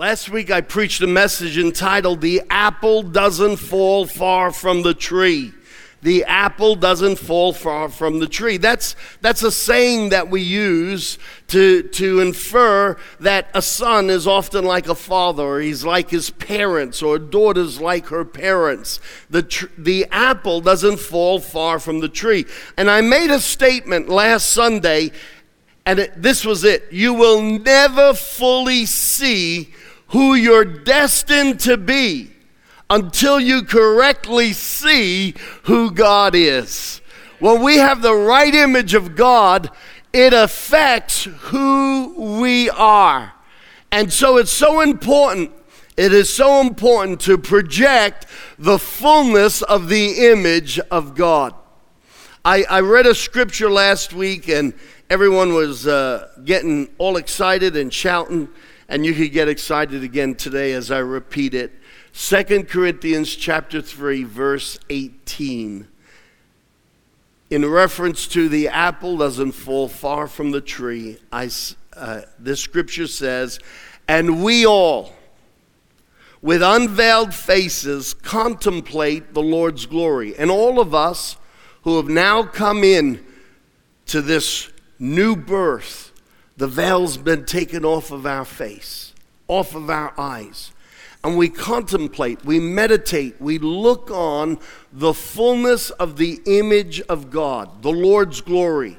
Last week I preached a message entitled The Apple Doesn't Fall Far from the Tree. The apple doesn't fall far from the tree. That's, that's a saying that we use to, to infer that a son is often like a father, or he's like his parents, or a daughter's like her parents. The, tr- the apple doesn't fall far from the tree. And I made a statement last Sunday, and it, this was it. You will never fully see who you're destined to be until you correctly see who God is. When we have the right image of God, it affects who we are. And so it's so important. It is so important to project the fullness of the image of God. I, I read a scripture last week and everyone was uh, getting all excited and shouting and you could get excited again today as I repeat it. 2 Corinthians chapter 3 verse 18. In reference to the apple doesn't fall far from the tree, I, uh, this scripture says, and we all, with unveiled faces, contemplate the Lord's glory. And all of us who have now come in to this new birth, the veil's been taken off of our face, off of our eyes. And we contemplate, we meditate, we look on the fullness of the image of God, the Lord's glory.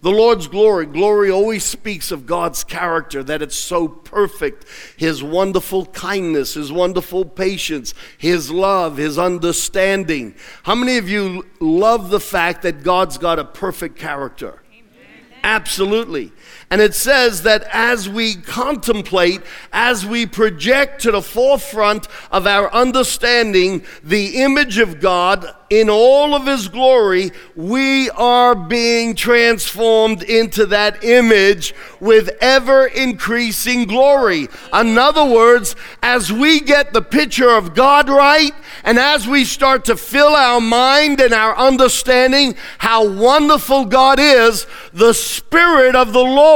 The Lord's glory, glory always speaks of God's character, that it's so perfect. His wonderful kindness, His wonderful patience, His love, His understanding. How many of you love the fact that God's got a perfect character? Amen. Absolutely. And it says that as we contemplate, as we project to the forefront of our understanding the image of God in all of His glory, we are being transformed into that image with ever increasing glory. In other words, as we get the picture of God right, and as we start to fill our mind and our understanding how wonderful God is, the Spirit of the Lord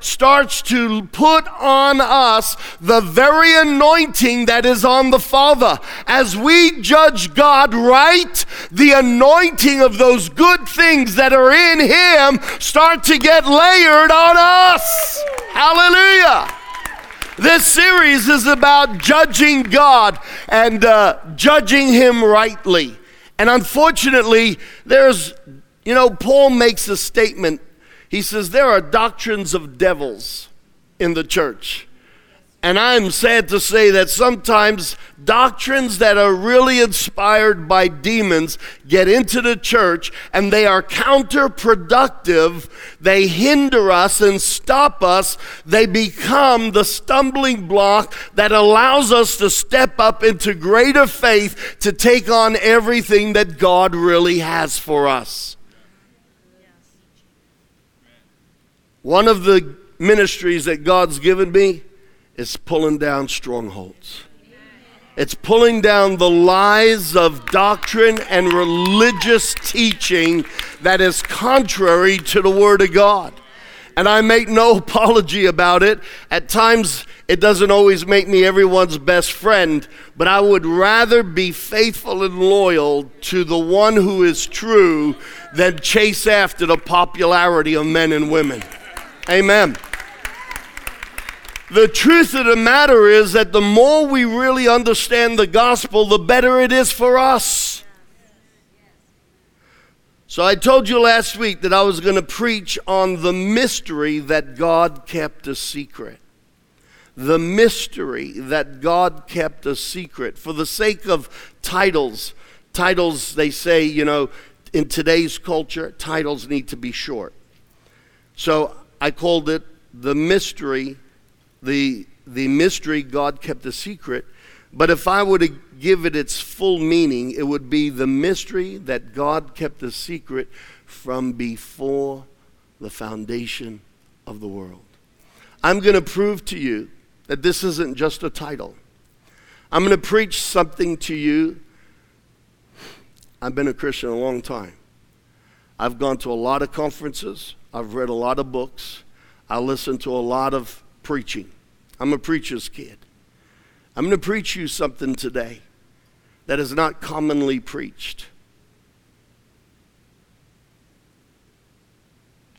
starts to put on us the very anointing that is on the Father. As we judge God right, the anointing of those good things that are in Him start to get layered on us. Hallelujah. This series is about judging God and uh, judging Him rightly. And unfortunately, there's, you know, Paul makes a statement. He says, There are doctrines of devils in the church. And I'm sad to say that sometimes doctrines that are really inspired by demons get into the church and they are counterproductive. They hinder us and stop us. They become the stumbling block that allows us to step up into greater faith to take on everything that God really has for us. One of the ministries that God's given me is pulling down strongholds. It's pulling down the lies of doctrine and religious teaching that is contrary to the Word of God. And I make no apology about it. At times, it doesn't always make me everyone's best friend, but I would rather be faithful and loyal to the one who is true than chase after the popularity of men and women. Amen. The truth of the matter is that the more we really understand the gospel, the better it is for us. So I told you last week that I was going to preach on the mystery that God kept a secret. The mystery that God kept a secret. For the sake of titles, titles, they say, you know, in today's culture, titles need to be short. So I called it The Mystery the, the mystery God kept a secret. But if I were to give it its full meaning, it would be the mystery that God kept a secret from before the foundation of the world. I'm going to prove to you that this isn't just a title. I'm going to preach something to you. I've been a Christian a long time. I've gone to a lot of conferences. I've read a lot of books. I listen to a lot of preaching. I'm a preacher's kid. I'm going to preach you something today that is not commonly preached.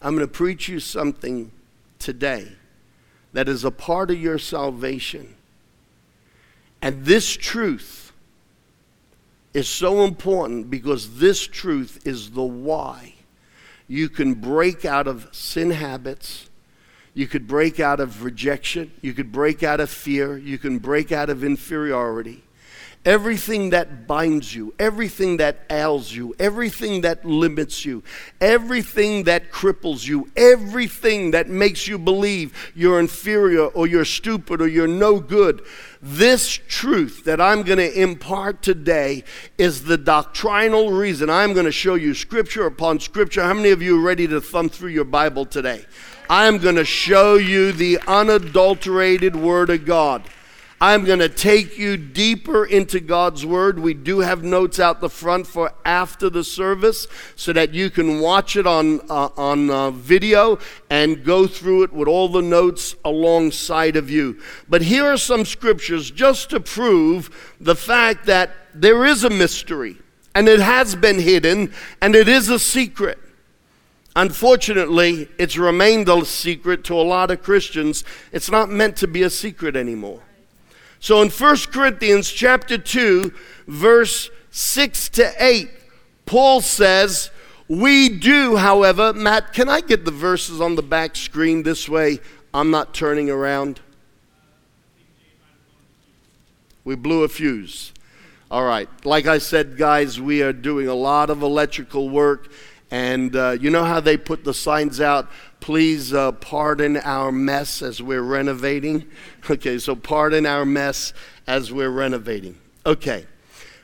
I'm going to preach you something today that is a part of your salvation. And this truth is so important because this truth is the why you can break out of sin habits you could break out of rejection. You could break out of fear. You can break out of inferiority. Everything that binds you, everything that ails you, everything that limits you, everything that cripples you, everything that makes you believe you're inferior or you're stupid or you're no good. This truth that I'm going to impart today is the doctrinal reason I'm going to show you scripture upon scripture. How many of you are ready to thumb through your Bible today? I'm going to show you the unadulterated Word of God. I'm going to take you deeper into God's Word. We do have notes out the front for after the service so that you can watch it on, uh, on uh, video and go through it with all the notes alongside of you. But here are some scriptures just to prove the fact that there is a mystery and it has been hidden and it is a secret. Unfortunately, it's remained a secret to a lot of Christians. It's not meant to be a secret anymore. So in 1 Corinthians chapter 2, verse 6 to 8, Paul says, We do, however, Matt, can I get the verses on the back screen this way? I'm not turning around. We blew a fuse. All right. Like I said, guys, we are doing a lot of electrical work and uh, you know how they put the signs out? Please uh, pardon our mess as we're renovating. Okay, so pardon our mess as we're renovating. Okay.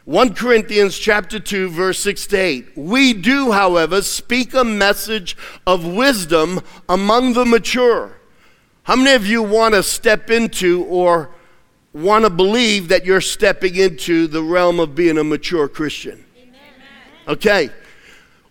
1 Corinthians chapter 2 verse 6 to 8. We do, however, speak a message of wisdom among the mature. How many of you want to step into or want to believe that you're stepping into the realm of being a mature Christian? Amen. Okay.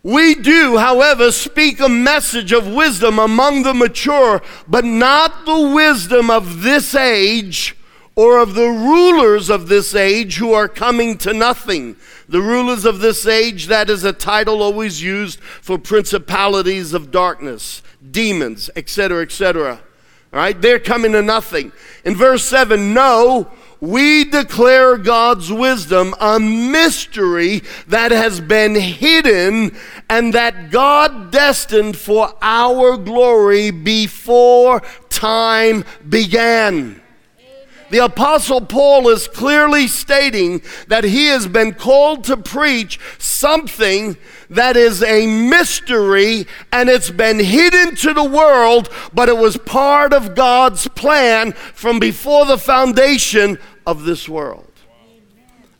We do, however, speak a message of wisdom among the mature, but not the wisdom of this age or of the rulers of this age who are coming to nothing. The rulers of this age, that is a title always used for principalities of darkness, demons, etc., etc. All right, they're coming to nothing. In verse 7, no, we declare God's wisdom a mystery that has been hidden and that God destined for our glory before time began. The Apostle Paul is clearly stating that he has been called to preach something that is a mystery and it's been hidden to the world, but it was part of God's plan from before the foundation of this world.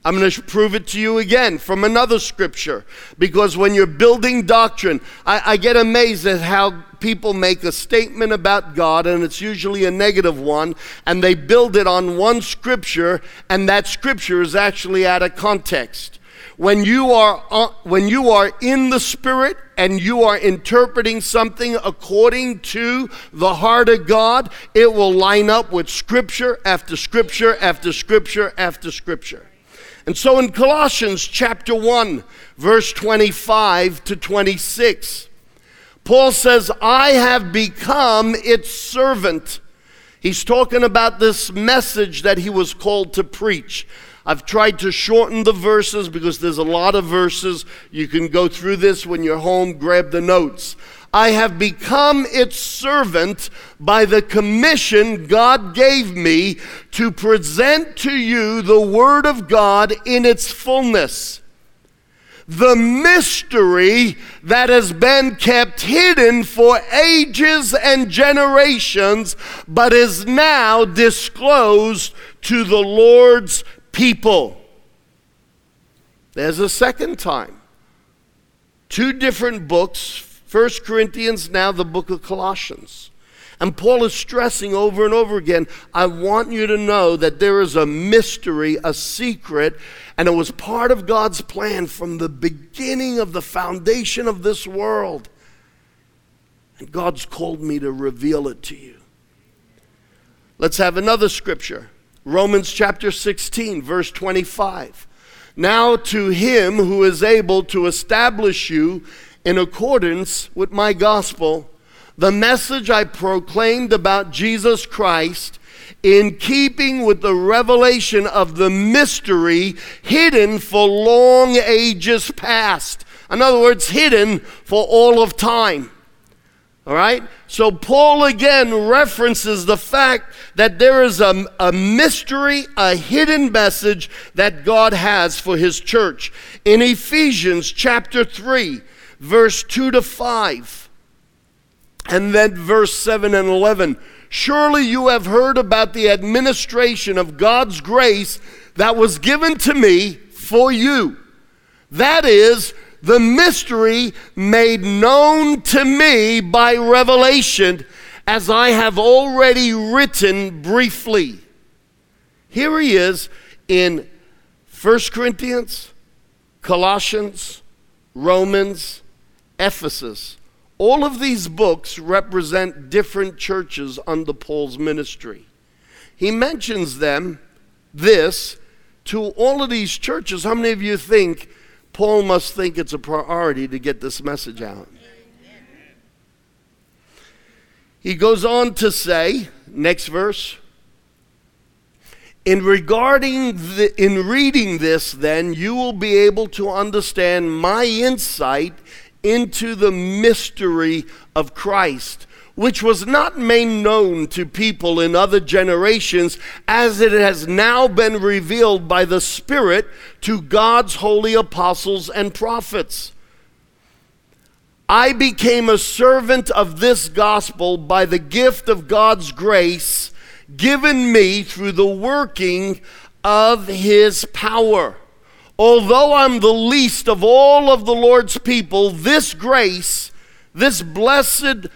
I'm going to prove it to you again from another scripture. Because when you're building doctrine, I, I, get amazed at how people make a statement about God, and it's usually a negative one, and they build it on one scripture, and that scripture is actually out of context. When you are, uh, when you are in the Spirit and you are interpreting something according to the heart of God, it will line up with scripture after scripture after scripture after scripture. And so in Colossians chapter 1, verse 25 to 26, Paul says, I have become its servant. He's talking about this message that he was called to preach. I've tried to shorten the verses because there's a lot of verses. You can go through this when you're home, grab the notes. I have become its servant by the commission God gave me to present to you the Word of God in its fullness. The mystery that has been kept hidden for ages and generations, but is now disclosed to the Lord's people. There's a second time. Two different books, First Corinthians, now the book of Colossians. And Paul is stressing over and over again I want you to know that there is a mystery, a secret, and it was part of God's plan from the beginning of the foundation of this world. And God's called me to reveal it to you. Let's have another scripture Romans chapter 16, verse 25. Now to him who is able to establish you in accordance with my gospel, the message I proclaimed about Jesus Christ, in keeping with the revelation of the mystery hidden for long ages past. In other words, hidden for all of time. All right? So Paul again references the fact that there is a, a mystery, a hidden message that God has for his church. In Ephesians chapter 3, verse 2 to 5, and then verse 7 and 11. Surely you have heard about the administration of God's grace that was given to me for you. That is, the mystery made known to me by revelation, as I have already written briefly. Here he is in 1 Corinthians, Colossians, Romans, Ephesus. All of these books represent different churches under Paul's ministry. He mentions them, this, to all of these churches. How many of you think Paul must think it's a priority to get this message out. He goes on to say, next verse, in regarding the, in reading this then you will be able to understand my insight into the mystery of Christ which was not made known to people in other generations, as it has now been revealed by the Spirit to God's holy apostles and prophets. I became a servant of this gospel by the gift of God's grace given me through the working of his power. Although I'm the least of all of the Lord's people, this grace, this blessed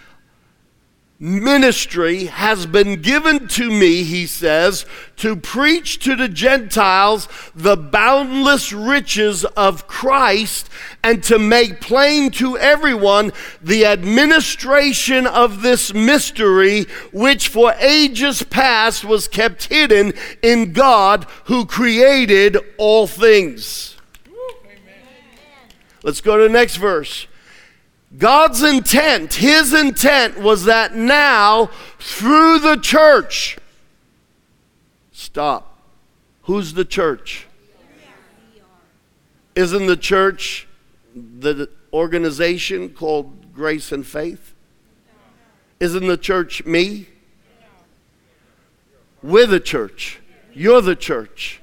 ministry has been given to me, he says, to preach to the Gentiles the boundless riches of Christ and to make plain to everyone the administration of this mystery, which for ages past was kept hidden in God who created all things. Let's go to the next verse. God's intent, his intent was that now through the church, stop. Who's the church? Isn't the church the organization called Grace and Faith? Isn't the church me? We're the church. You're the church.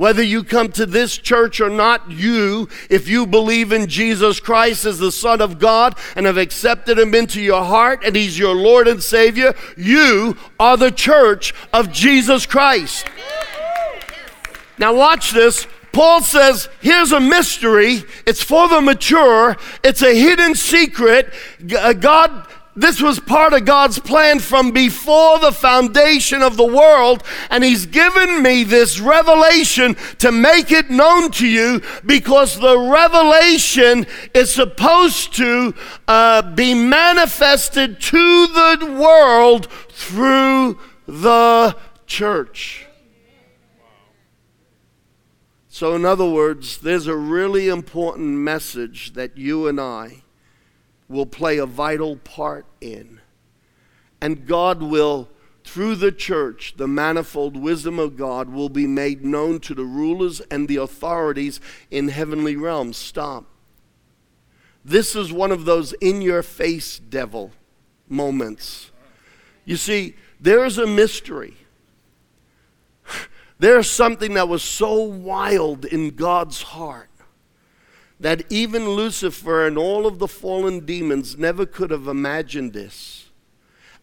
Whether you come to this church or not, you, if you believe in Jesus Christ as the Son of God and have accepted Him into your heart and He's your Lord and Savior, you are the church of Jesus Christ. Now, watch this. Paul says, here's a mystery. It's for the mature. It's a hidden secret. Uh, God this was part of God's plan from before the foundation of the world, and He's given me this revelation to make it known to you because the revelation is supposed to uh, be manifested to the world through the church. So, in other words, there's a really important message that you and I will play a vital part in. And God will, through the church, the manifold wisdom of God will be made known to the rulers and the authorities in heavenly realms. Stop. This is one of those in your face devil moments. You see, there is a mystery. There's something that was so wild in God's heart that even Lucifer and all of the fallen demons never could have imagined this.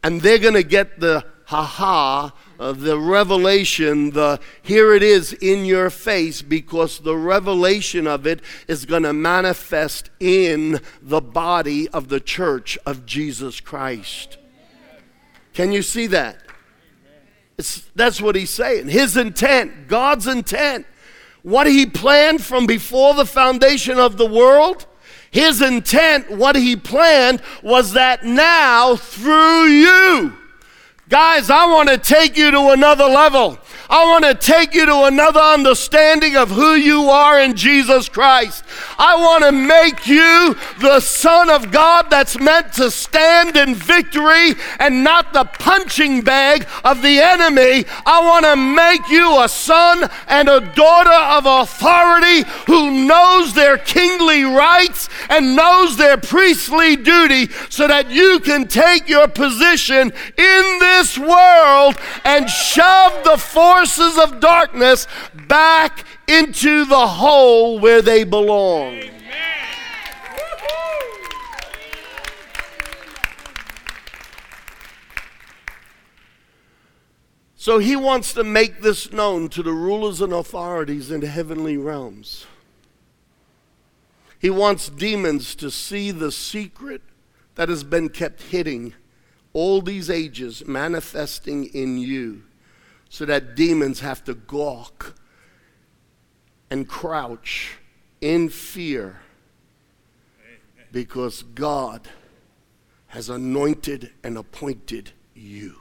And they're going to get the ha ha, uh, the revelation, the here it is in your face, because the revelation of it is going to manifest in the body of the church of Jesus Christ. Can you see that? It's, that's what he's saying. His intent, God's intent what he planned from before the foundation of the world, his intent, what he planned was that now through you, Guys, I want to take you to another level. I want to take you to another understanding of who you are in Jesus Christ. I want to make you the Son of God that's meant to stand in victory and not the punching bag of the enemy. I want to make you a son and a daughter of authority who knows their kingly rights and knows their priestly duty so that you can take your position in this this world and shove the forces of darkness back into the hole where they belong. So he wants to make this known to the rulers and authorities in the heavenly realms. He wants demons to see the secret that has been kept hidden all these ages manifesting in you so that demons have to gawk and crouch in fear because God has anointed and appointed you.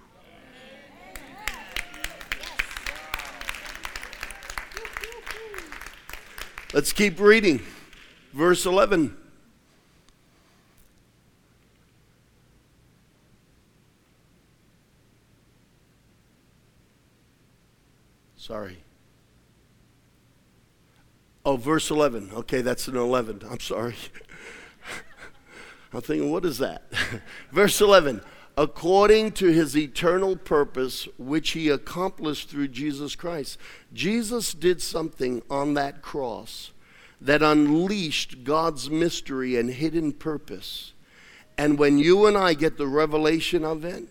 Let's keep reading. Verse 11. Sorry. Oh, verse 11. Okay, that's an 11. I'm sorry. I'm thinking, what is that? verse 11. According to his eternal purpose, which he accomplished through Jesus Christ. Jesus did something on that cross that unleashed God's mystery and hidden purpose. And when you and I get the revelation of it,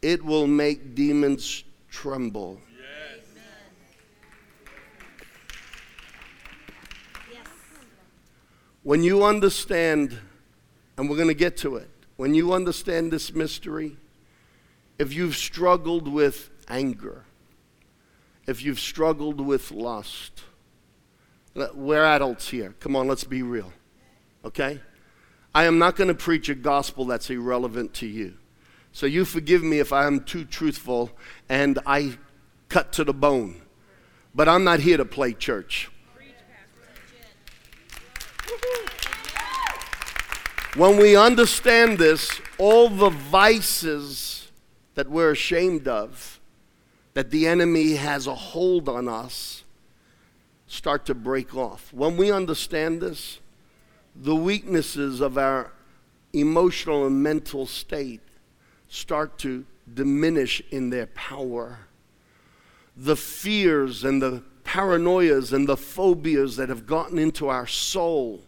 it will make demons tremble. When you understand, and we're going to get to it, when you understand this mystery, if you've struggled with anger, if you've struggled with lust, we're adults here. Come on, let's be real. Okay? I am not going to preach a gospel that's irrelevant to you. So you forgive me if I am too truthful and I cut to the bone. But I'm not here to play church. When we understand this, all the vices that we're ashamed of, that the enemy has a hold on us, start to break off. When we understand this, the weaknesses of our emotional and mental state start to diminish in their power. The fears and the paranoias and the phobias that have gotten into our soul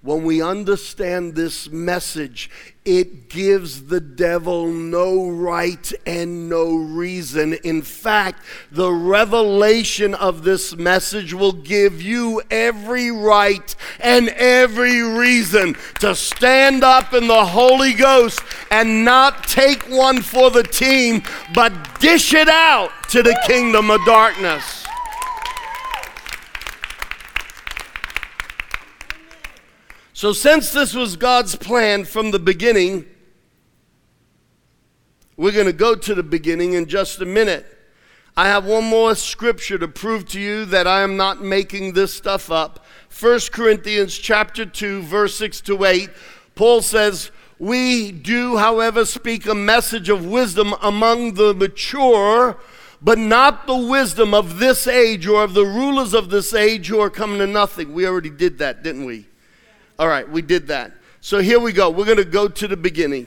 when we understand this message, it gives the devil no right and no reason. In fact, the revelation of this message will give you every right and every reason to stand up in the Holy Ghost and not take one for the team, but dish it out to the kingdom of darkness. So, since this was God's plan from the beginning, we're going to go to the beginning in just a minute. I have one more scripture to prove to you that I am not making this stuff up. 1 Corinthians chapter 2 verse 6 to 8. Paul says, "We do however speak a message of wisdom among the mature, but not the wisdom of this age or of the rulers of this age who are coming to nothing." We already did that, didn't we? All right, we did that. So here we go. We're going to go to the beginning.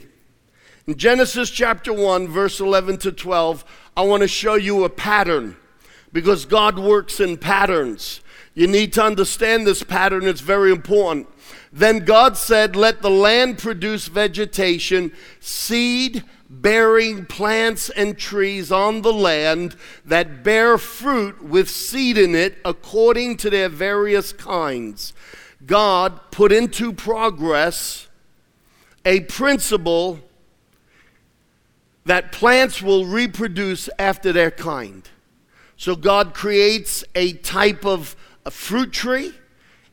In Genesis chapter 1, verse 11 to 12, I want to show you a pattern because God works in patterns. You need to understand this pattern, it's very important. Then God said, Let the land produce vegetation, seed bearing plants and trees on the land that bear fruit with seed in it according to their various kinds. God put into progress a principle that plants will reproduce after their kind. So God creates a type of a fruit tree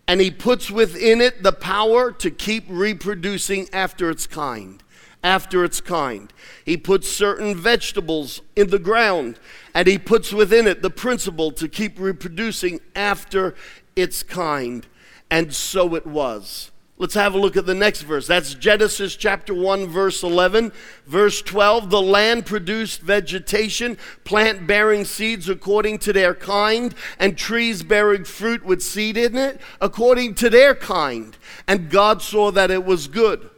and he puts within it the power to keep reproducing after its kind. after its kind. He puts certain vegetables in the ground, and he puts within it the principle to keep reproducing after its kind. And so it was. Let's have a look at the next verse. That's Genesis chapter 1, verse 11. Verse 12 The land produced vegetation, plant bearing seeds according to their kind, and trees bearing fruit with seed in it according to their kind. And God saw that it was good.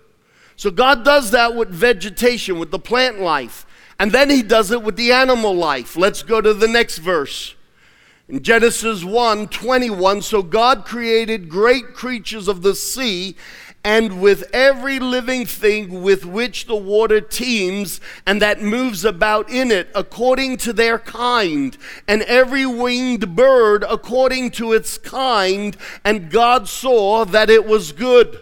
So God does that with vegetation, with the plant life. And then He does it with the animal life. Let's go to the next verse. In Genesis 1 21, so God created great creatures of the sea and with every living thing with which the water teems and that moves about in it according to their kind, and every winged bird according to its kind. And God saw that it was good.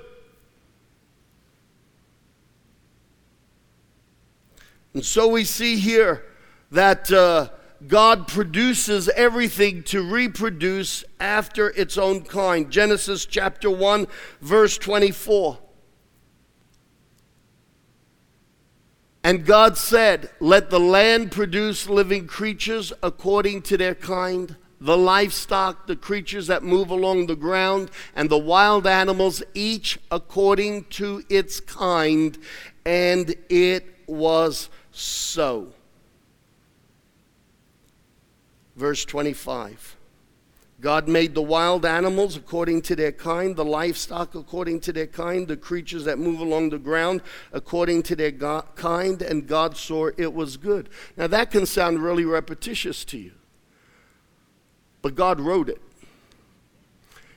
And so we see here that. Uh, God produces everything to reproduce after its own kind. Genesis chapter 1, verse 24. And God said, Let the land produce living creatures according to their kind, the livestock, the creatures that move along the ground, and the wild animals, each according to its kind. And it was so. Verse 25. God made the wild animals according to their kind, the livestock according to their kind, the creatures that move along the ground according to their go- kind, and God saw it was good. Now that can sound really repetitious to you, but God wrote it.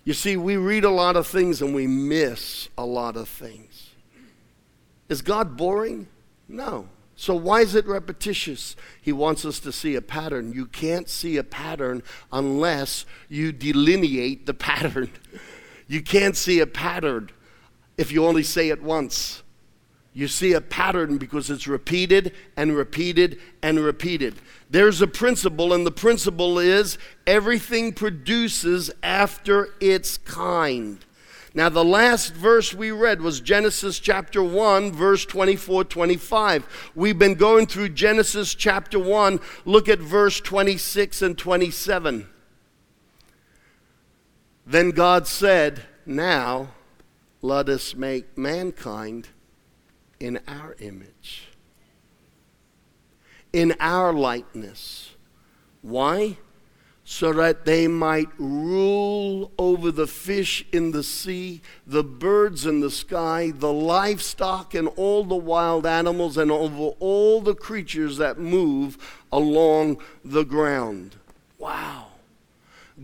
You see, we read a lot of things and we miss a lot of things. Is God boring? No. So, why is it repetitious? He wants us to see a pattern. You can't see a pattern unless you delineate the pattern. You can't see a pattern if you only say it once. You see a pattern because it's repeated and repeated and repeated. There's a principle, and the principle is everything produces after its kind. Now, the last verse we read was Genesis chapter 1, verse 24 25. We've been going through Genesis chapter 1. Look at verse 26 and 27. Then God said, Now let us make mankind in our image, in our likeness. Why? So that they might rule over the fish in the sea, the birds in the sky, the livestock, and all the wild animals, and over all the creatures that move along the ground. Wow.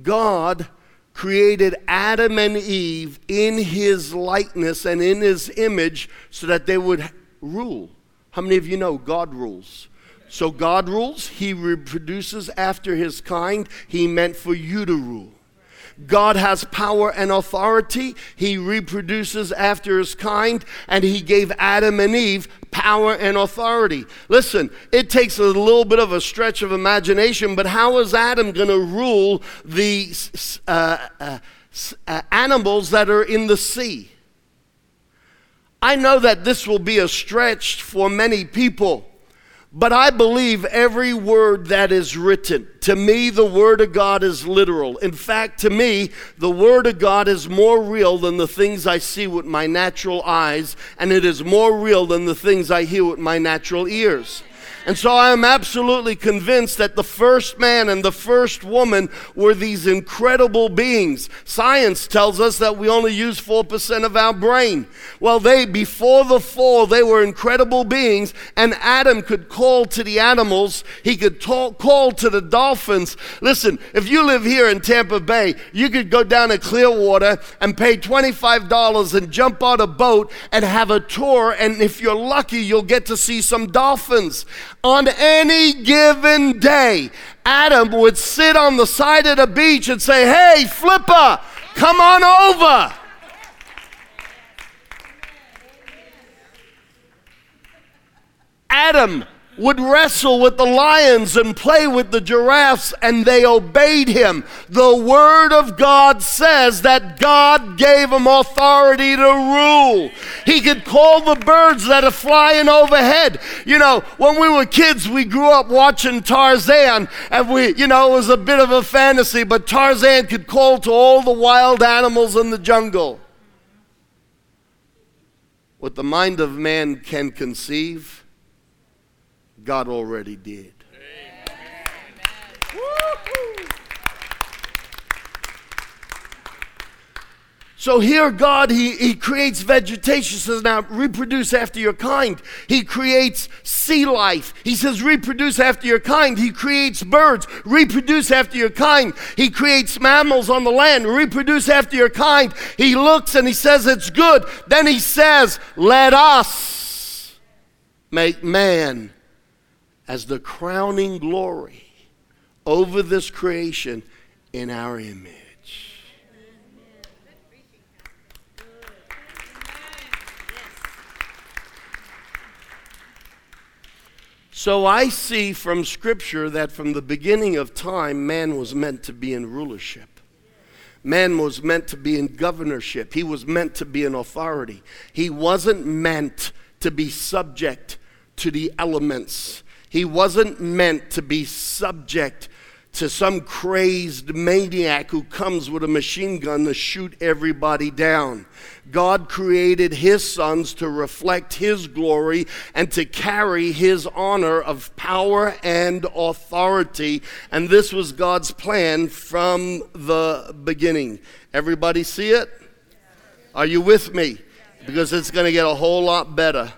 God created Adam and Eve in his likeness and in his image so that they would rule. How many of you know God rules? So God rules, He reproduces after His kind. He meant for you to rule. God has power and authority. He reproduces after his kind, and he gave Adam and Eve power and authority. Listen, it takes a little bit of a stretch of imagination, but how is Adam going to rule the uh, uh, uh, animals that are in the sea? I know that this will be a stretch for many people. But I believe every word that is written. To me, the Word of God is literal. In fact, to me, the Word of God is more real than the things I see with my natural eyes, and it is more real than the things I hear with my natural ears. And so I am absolutely convinced that the first man and the first woman were these incredible beings. Science tells us that we only use 4% of our brain. Well, they, before the fall, they were incredible beings, and Adam could call to the animals, he could talk, call to the dolphins. Listen, if you live here in Tampa Bay, you could go down to Clearwater and pay $25 and jump on a boat and have a tour, and if you're lucky, you'll get to see some dolphins on any given day, Adam would sit on the side of the beach and say, Hey, Flipper, come on over. Adam would wrestle with the lions and play with the giraffes, and they obeyed him. The Word of God says that God gave him authority to rule. He could call the birds that are flying overhead. You know, when we were kids, we grew up watching Tarzan, and we, you know, it was a bit of a fantasy, but Tarzan could call to all the wild animals in the jungle. What the mind of man can conceive, God already did. So here, God, he, he creates vegetation, says, now reproduce after your kind. He creates sea life. He says, reproduce after your kind. He creates birds, reproduce after your kind. He creates mammals on the land, reproduce after your kind. He looks and he says, it's good. Then he says, let us make man as the crowning glory over this creation in our image. So I see from Scripture that from the beginning of time, man was meant to be in rulership. Man was meant to be in governorship. He was meant to be in authority. He wasn't meant to be subject to the elements he wasn't meant to be subject to some crazed maniac who comes with a machine gun to shoot everybody down. God created his sons to reflect his glory and to carry his honor of power and authority. And this was God's plan from the beginning. Everybody see it? Are you with me? Because it's going to get a whole lot better.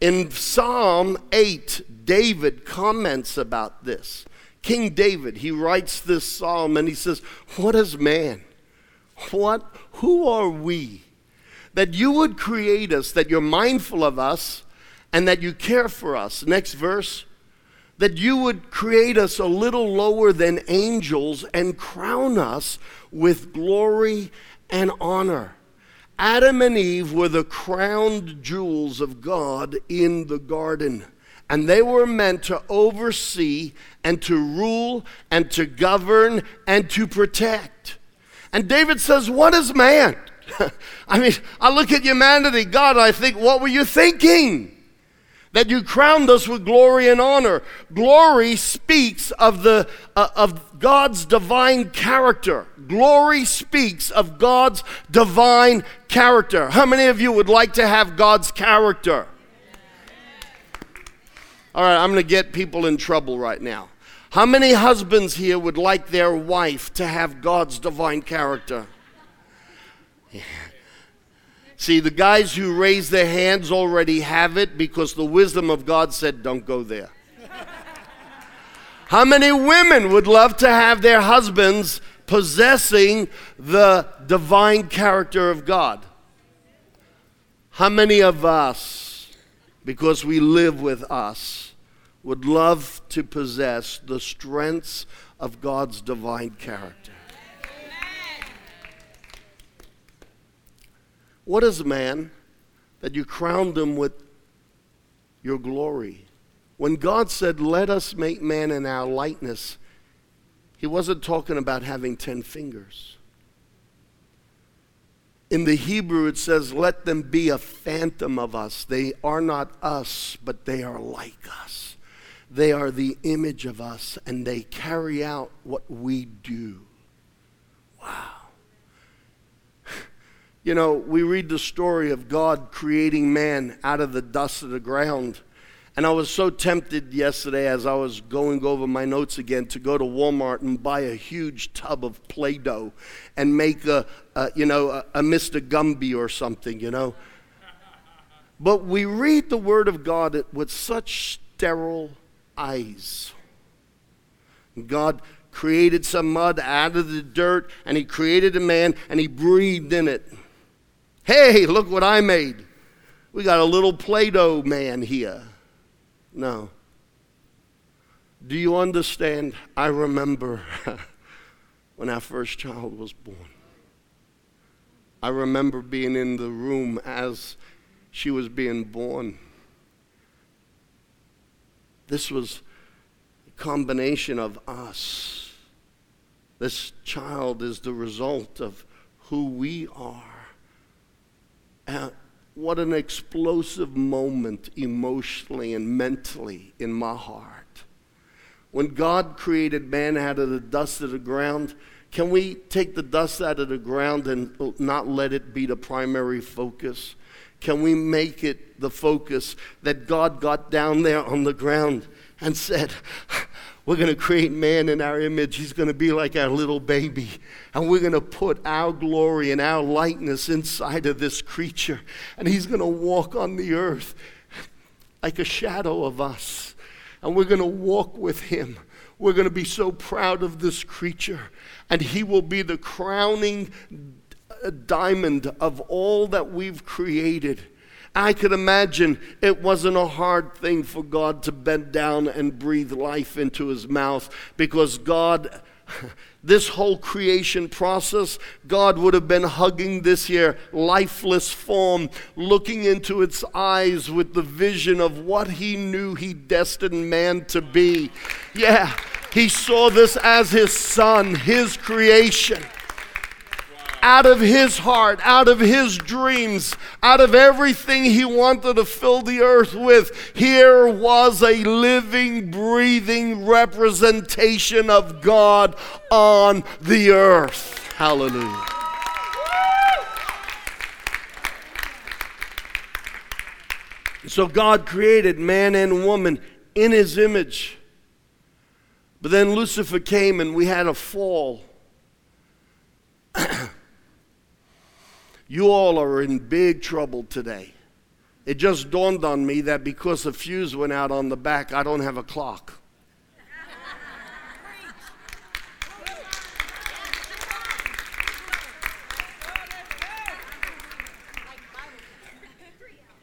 In Psalm 8, David comments about this. King David, he writes this psalm and he says, What is man? What? Who are we? That you would create us, that you're mindful of us, and that you care for us. Next verse. That you would create us a little lower than angels and crown us with glory and honor. Adam and Eve were the crowned jewels of God in the garden and they were meant to oversee and to rule and to govern and to protect. And David says, What is man? I mean, I look at humanity, God, I think, what were you thinking? That you crowned us with glory and honor. Glory speaks of, the, uh, of God's divine character. Glory speaks of God's divine character. How many of you would like to have God's character? All right, I'm going to get people in trouble right now. How many husbands here would like their wife to have God's divine character? Yeah. See, the guys who raise their hands already have it because the wisdom of God said, don't go there. How many women would love to have their husbands possessing the divine character of God? How many of us because we live with us, would love to possess the strengths of God's divine character. What is man that you crowned him with your glory? When God said, Let us make man in our likeness, he wasn't talking about having 10 fingers. In the Hebrew, it says, Let them be a phantom of us. They are not us, but they are like us. They are the image of us, and they carry out what we do. Wow. You know, we read the story of God creating man out of the dust of the ground. And I was so tempted yesterday as I was going over my notes again to go to Walmart and buy a huge tub of Play Doh and make a, a you know, a, a Mr. Gumby or something, you know. But we read the Word of God with such sterile eyes. God created some mud out of the dirt and He created a man and He breathed in it. Hey, look what I made. We got a little Play Doh man here. No. Do you understand? I remember when our first child was born. I remember being in the room as she was being born. This was a combination of us. This child is the result of who we are. And what an explosive moment emotionally and mentally in my heart. When God created man out of the dust of the ground, can we take the dust out of the ground and not let it be the primary focus? Can we make it the focus that God got down there on the ground and said, we're going to create man in our image. He's going to be like our little baby. And we're going to put our glory and our likeness inside of this creature. And he's going to walk on the earth like a shadow of us. And we're going to walk with him. We're going to be so proud of this creature. And he will be the crowning uh, diamond of all that we've created. I could imagine it wasn't a hard thing for God to bend down and breathe life into his mouth because God, this whole creation process, God would have been hugging this here lifeless form, looking into its eyes with the vision of what he knew he destined man to be. Yeah, he saw this as his son, his creation out of his heart, out of his dreams, out of everything he wanted to fill the earth with, here was a living, breathing representation of God on the earth. Hallelujah. So God created man and woman in his image. But then Lucifer came and we had a fall. You all are in big trouble today. It just dawned on me that because the fuse went out on the back, I don't have a clock.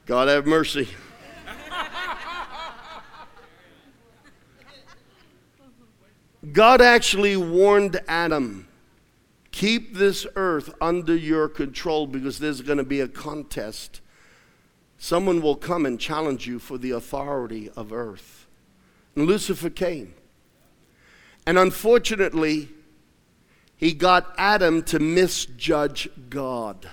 God have mercy. God actually warned Adam Keep this earth under your control because there's going to be a contest. Someone will come and challenge you for the authority of earth. And Lucifer came. And unfortunately, he got Adam to misjudge God.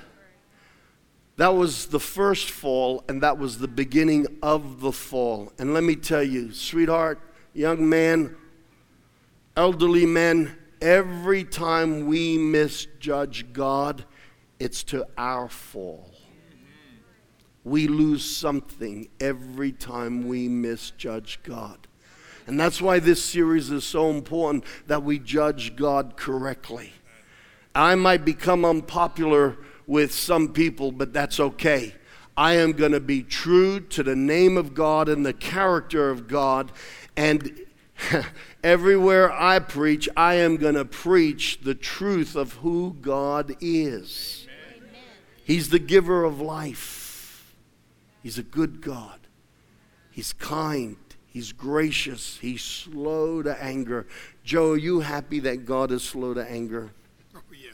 That was the first fall, and that was the beginning of the fall. And let me tell you, sweetheart, young man, elderly men, Every time we misjudge God, it's to our fall. We lose something every time we misjudge God. And that's why this series is so important that we judge God correctly. I might become unpopular with some people, but that's okay. I am going to be true to the name of God and the character of God. And Everywhere I preach, I am going to preach the truth of who God is. Amen. He's the giver of life. He's a good God. He's kind. He's gracious. He's slow to anger. Joe, are you happy that God is slow to anger? Oh, yeah.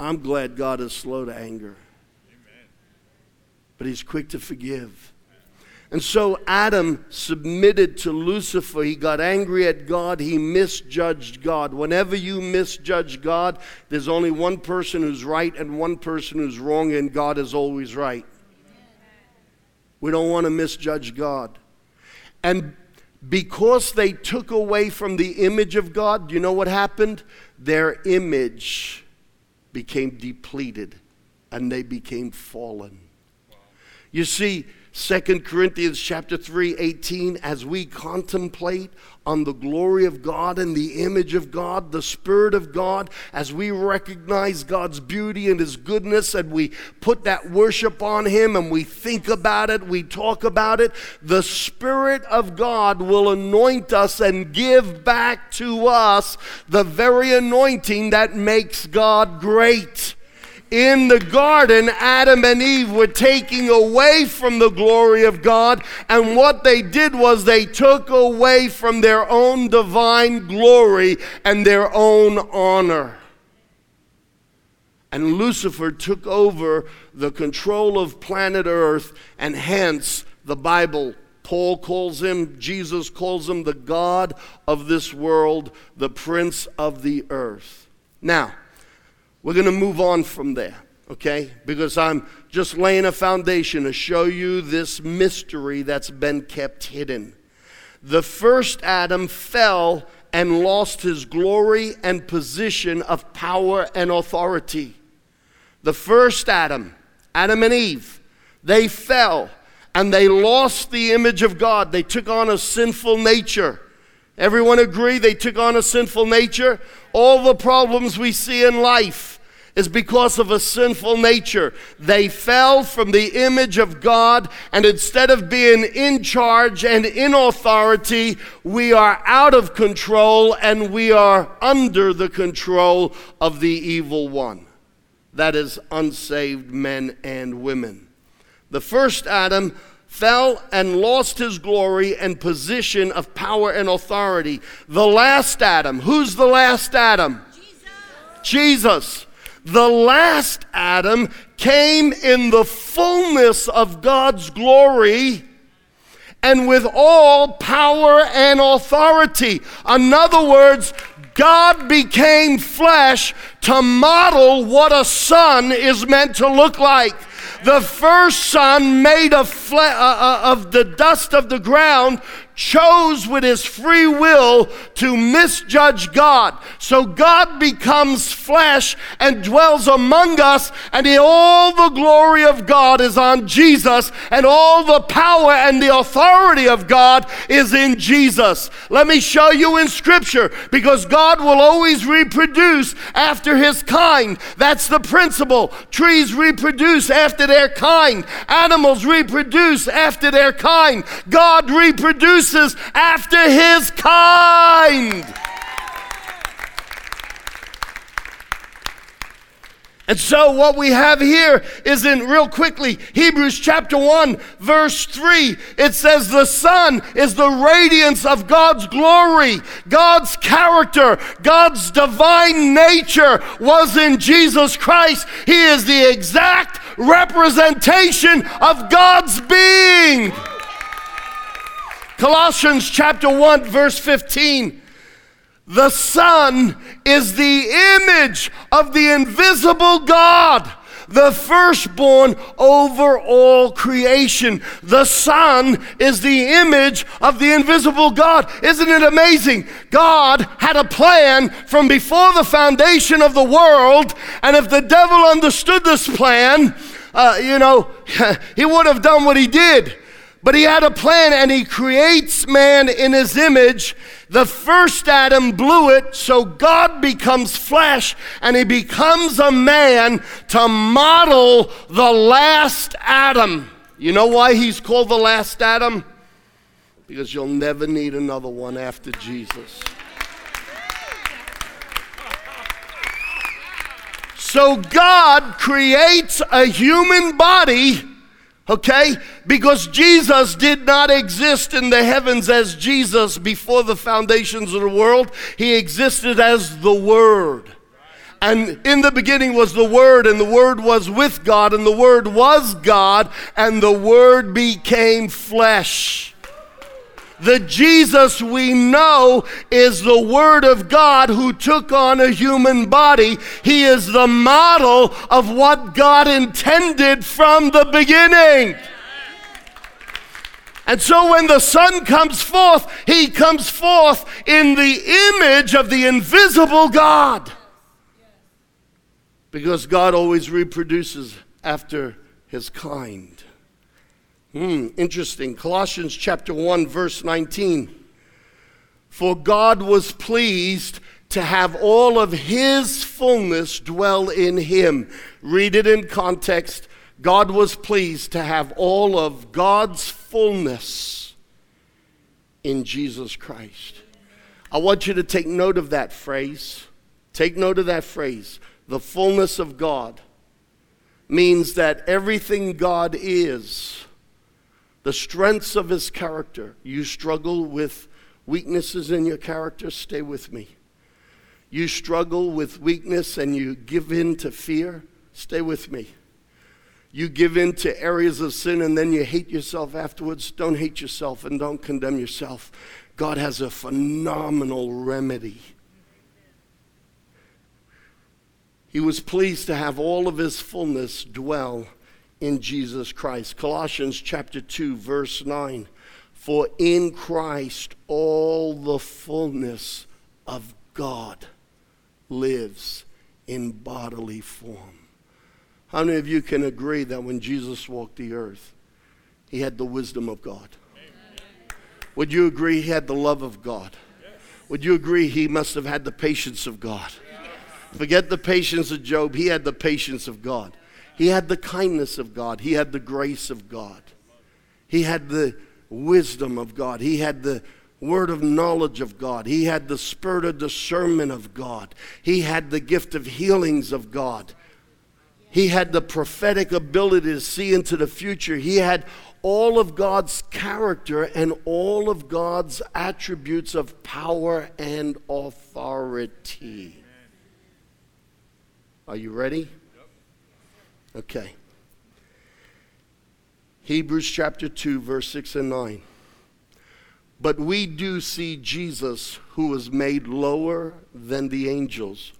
I'm glad God is slow to anger. Amen. But He's quick to forgive. And so Adam submitted to Lucifer. He got angry at God. He misjudged God. Whenever you misjudge God, there's only one person who's right and one person who's wrong, and God is always right. We don't want to misjudge God. And because they took away from the image of God, you know what happened? Their image became depleted and they became fallen. You see, Second Corinthians chapter 3, 18, as we contemplate on the glory of God and the image of God, the Spirit of God, as we recognize God's beauty and His goodness, and we put that worship on Him and we think about it, we talk about it, the Spirit of God will anoint us and give back to us the very anointing that makes God great in the garden, Adam and Eve were taking away from the glory of God. And what they did was they took away from their own divine glory and their own honor. And Lucifer took over the control of planet Earth, and hence the Bible Paul calls him, Jesus calls him the God of this world, the prince of the earth. Now, we're going to move on from there, okay? Because I'm just laying a foundation to show you this mystery that's been kept hidden. The first Adam fell and lost his glory and position of power and authority. The first Adam, Adam and Eve, they fell and they lost the image of God. They took on a sinful nature. Everyone agree they took on a sinful nature? All the problems we see in life is because of a sinful nature. They fell from the image of God, and instead of being in charge and in authority, we are out of control and we are under the control of the evil one. That is, unsaved men and women. The first Adam fell and lost his glory and position of power and authority. The last Adam, who's the last Adam? Jesus. Jesus. The last Adam came in the fullness of God's glory and with all power and authority. In other words, God became flesh to model what a son is meant to look like. The first son, made of, fle- uh, uh, of the dust of the ground, chose with his free will to misjudge God. So God becomes flesh and dwells among us, and all the glory of God is on Jesus, and all the power and the authority of God is in Jesus. Let me show you in Scripture, because God will always reproduce after his kind. That's the principle. Trees reproduce after their kind, animals reproduce after their kind. God reproduces produces after his kind. And so, what we have here is in real quickly Hebrews chapter 1, verse 3. It says, The Son is the radiance of God's glory, God's character, God's divine nature was in Jesus Christ. He is the exact representation of God's being. Colossians chapter 1, verse 15. The Son is the image of the invisible God, the firstborn over all creation. The Son is the image of the invisible God. Isn't it amazing? God had a plan from before the foundation of the world, and if the devil understood this plan, uh, you know, he would have done what he did. But he had a plan and he creates man in his image. The first Adam blew it, so God becomes flesh and he becomes a man to model the last Adam. You know why he's called the last Adam? Because you'll never need another one after Jesus. So God creates a human body Okay? Because Jesus did not exist in the heavens as Jesus before the foundations of the world. He existed as the Word. And in the beginning was the Word, and the Word was with God, and the Word was God, and the Word became flesh. The Jesus we know is the Word of God who took on a human body. He is the model of what God intended from the beginning. And so when the Son comes forth, he comes forth in the image of the invisible God. Because God always reproduces after his kind. Hmm, interesting. Colossians chapter 1, verse 19. For God was pleased to have all of his fullness dwell in him. Read it in context. God was pleased to have all of God's fullness in Jesus Christ. I want you to take note of that phrase. Take note of that phrase. The fullness of God means that everything God is the strengths of his character. You struggle with weaknesses in your character, stay with me. You struggle with weakness and you give in to fear, stay with me. you give in to areas of sin and then you hate yourself afterwards, don't hate yourself and don't condemn yourself. God has a phenomenal remedy. He was pleased to have all of his fullness dwell in Jesus Christ. Colossians chapter 2 verse 9. For in Christ all the fullness of God lives in bodily form. How many of you can agree that when Jesus walked the earth, he had the wisdom of God? Would you agree he had the love of God? Would you agree he must have had the patience of God? Forget the patience of Job, he had the patience of God. He had the kindness of God. He had the grace of God. He had the wisdom of God. He had the word of knowledge of God. He had the spirit of discernment of God. He had the gift of healings of God. He had the prophetic ability to see into the future. He had all of God's character and all of God's attributes of power and authority. Are you ready? Okay. Hebrews chapter 2, verse 6 and 9. But we do see Jesus who was made lower than the angels.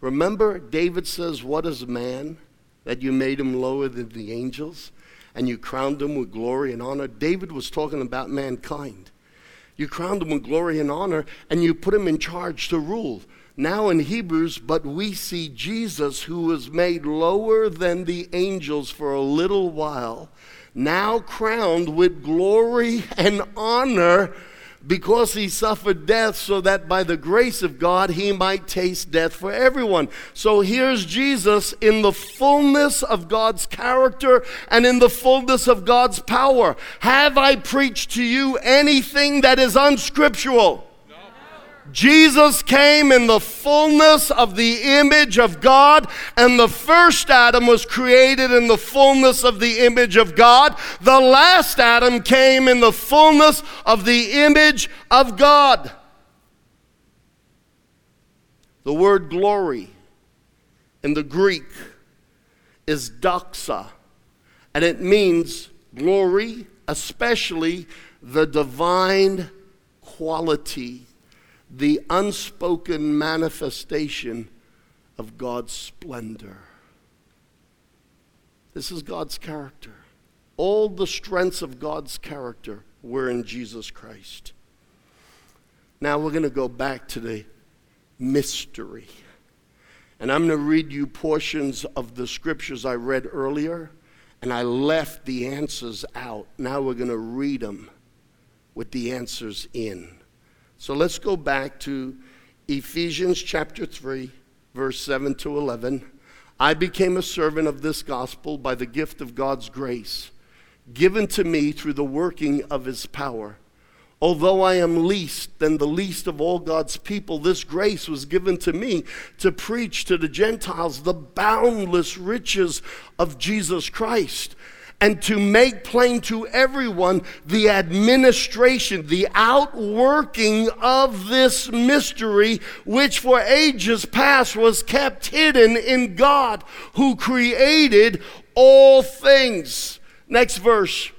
Remember, David says, What is man that you made him lower than the angels? And you crowned him with glory and honor. David was talking about mankind. You crowned him with glory and honor, and you put him in charge to rule. Now in Hebrews, but we see Jesus who was made lower than the angels for a little while, now crowned with glory and honor because he suffered death so that by the grace of God he might taste death for everyone. So here's Jesus in the fullness of God's character and in the fullness of God's power. Have I preached to you anything that is unscriptural? Jesus came in the fullness of the image of God, and the first Adam was created in the fullness of the image of God. The last Adam came in the fullness of the image of God. The word glory in the Greek is doxa, and it means glory, especially the divine quality the unspoken manifestation of God's splendor. This is God's character. All the strengths of God's character were in Jesus Christ. Now we're going to go back to the mystery. And I'm going to read you portions of the scriptures I read earlier, and I left the answers out. Now we're going to read them with the answers in. So let's go back to Ephesians chapter 3, verse 7 to 11. I became a servant of this gospel by the gift of God's grace, given to me through the working of his power. Although I am least than the least of all God's people, this grace was given to me to preach to the Gentiles the boundless riches of Jesus Christ and to make plain to everyone the administration, the outworking of this mystery, which for ages past was kept hidden in God who created all things. Next verse.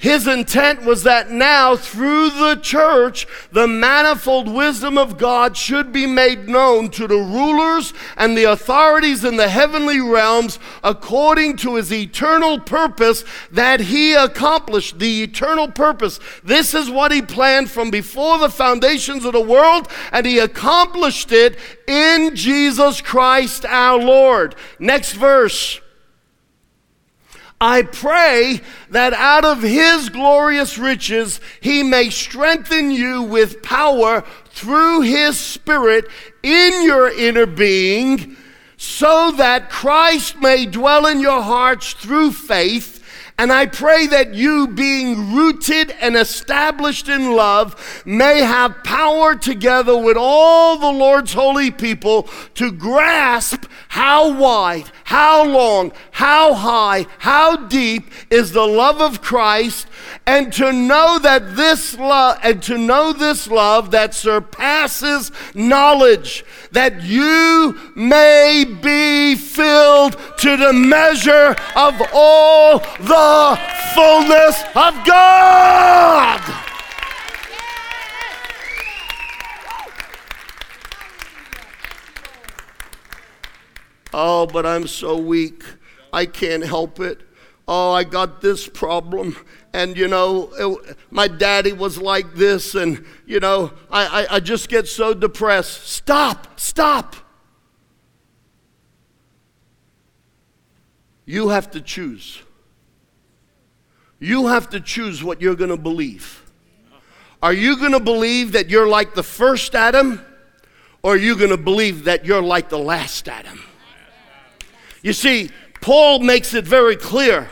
His intent was that now, through the church, the manifold wisdom of God should be made known to the rulers and the authorities in the heavenly realms according to his eternal purpose that he accomplished. The eternal purpose. This is what he planned from before the foundations of the world, and he accomplished it in Jesus Christ our Lord. Next verse. I pray that out of his glorious riches he may strengthen you with power through his spirit in your inner being, so that Christ may dwell in your hearts through faith And I pray that you, being rooted and established in love, may have power together with all the Lord's holy people to grasp how wide, how long, how high, how deep is the love of Christ, and to know that this love, and to know this love that surpasses knowledge, that you may be filled to the measure of all the fullness of God. Oh, but I'm so weak. I can't help it. Oh, I got this problem. And, you know, it, my daddy was like this. And, you know, I, I, I just get so depressed. Stop, stop. You have to choose. You have to choose what you're going to believe. Are you going to believe that you're like the first Adam? Or are you going to believe that you're like the last Adam? You see, Paul makes it very clear.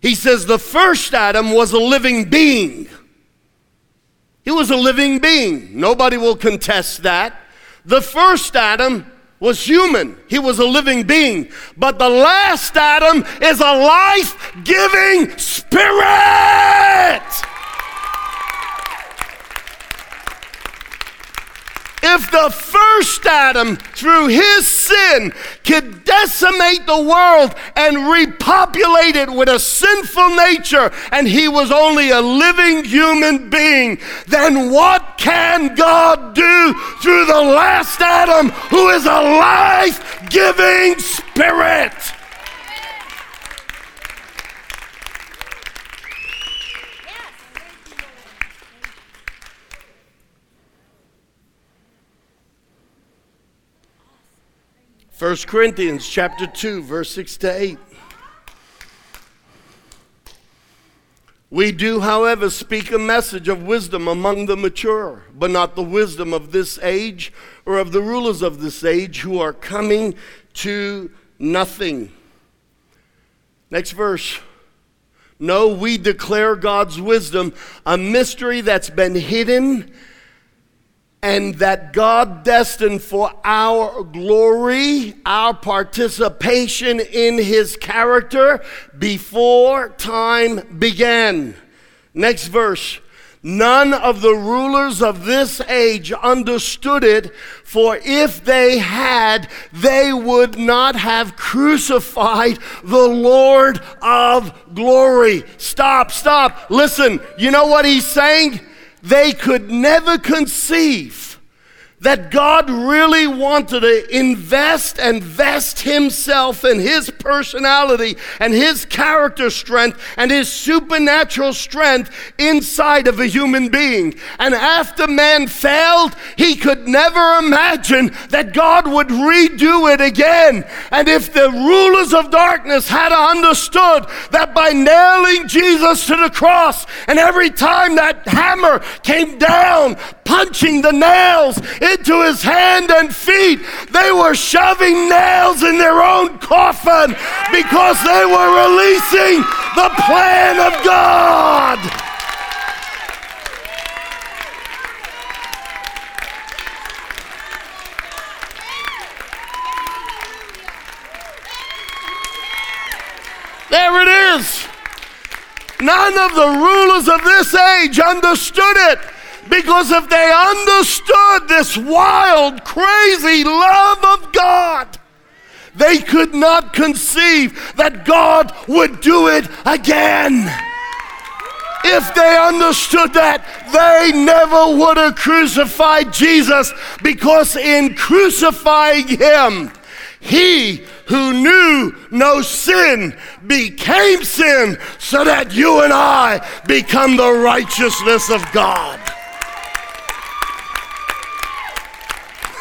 He says the first Adam was a living being. He was a living being. Nobody will contest that. The first Adam was human, he was a living being. But the last Adam is a life giving spirit. If the first Adam, through his sin, could decimate the world and repopulate it with a sinful nature, and he was only a living human being, then what can God do through the last Adam, who is a life giving spirit? 1 Corinthians chapter 2 verse 6 to 8 We do, however, speak a message of wisdom among the mature, but not the wisdom of this age or of the rulers of this age who are coming to nothing. Next verse. No, we declare God's wisdom, a mystery that's been hidden and that God destined for our glory, our participation in His character before time began. Next verse. None of the rulers of this age understood it, for if they had, they would not have crucified the Lord of glory. Stop, stop. Listen, you know what he's saying? They could never conceive that God really wanted to invest and vest himself and his personality and his character strength and his supernatural strength inside of a human being. And after man failed, he could never imagine that God would redo it again. And if the rulers of darkness had understood that by nailing Jesus to the cross and every time that hammer came down, punching the nails, into his hand and feet. They were shoving nails in their own coffin because they were releasing the plan of God. There it is. None of the rulers of this age understood it. Because if they understood this wild, crazy love of God, they could not conceive that God would do it again. If they understood that, they never would have crucified Jesus because in crucifying him, he who knew no sin became sin so that you and I become the righteousness of God.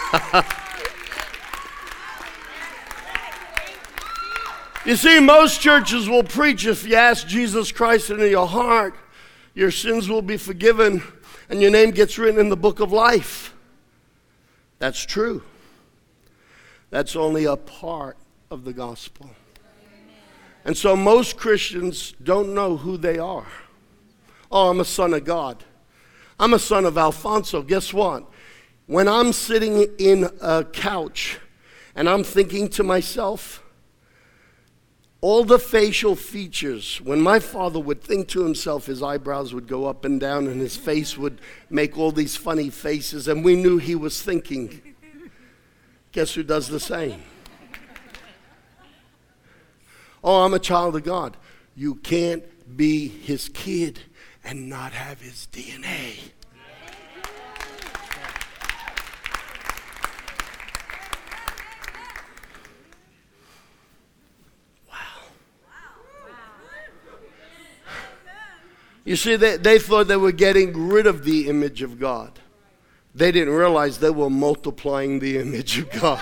you see, most churches will preach if you ask Jesus Christ into your heart, your sins will be forgiven and your name gets written in the book of life. That's true. That's only a part of the gospel. And so most Christians don't know who they are. Oh, I'm a son of God. I'm a son of Alfonso. Guess what? When I'm sitting in a couch and I'm thinking to myself, all the facial features, when my father would think to himself, his eyebrows would go up and down and his face would make all these funny faces, and we knew he was thinking. Guess who does the same? Oh, I'm a child of God. You can't be his kid and not have his DNA. You see, they, they thought they were getting rid of the image of God. They didn't realize they were multiplying the image of God.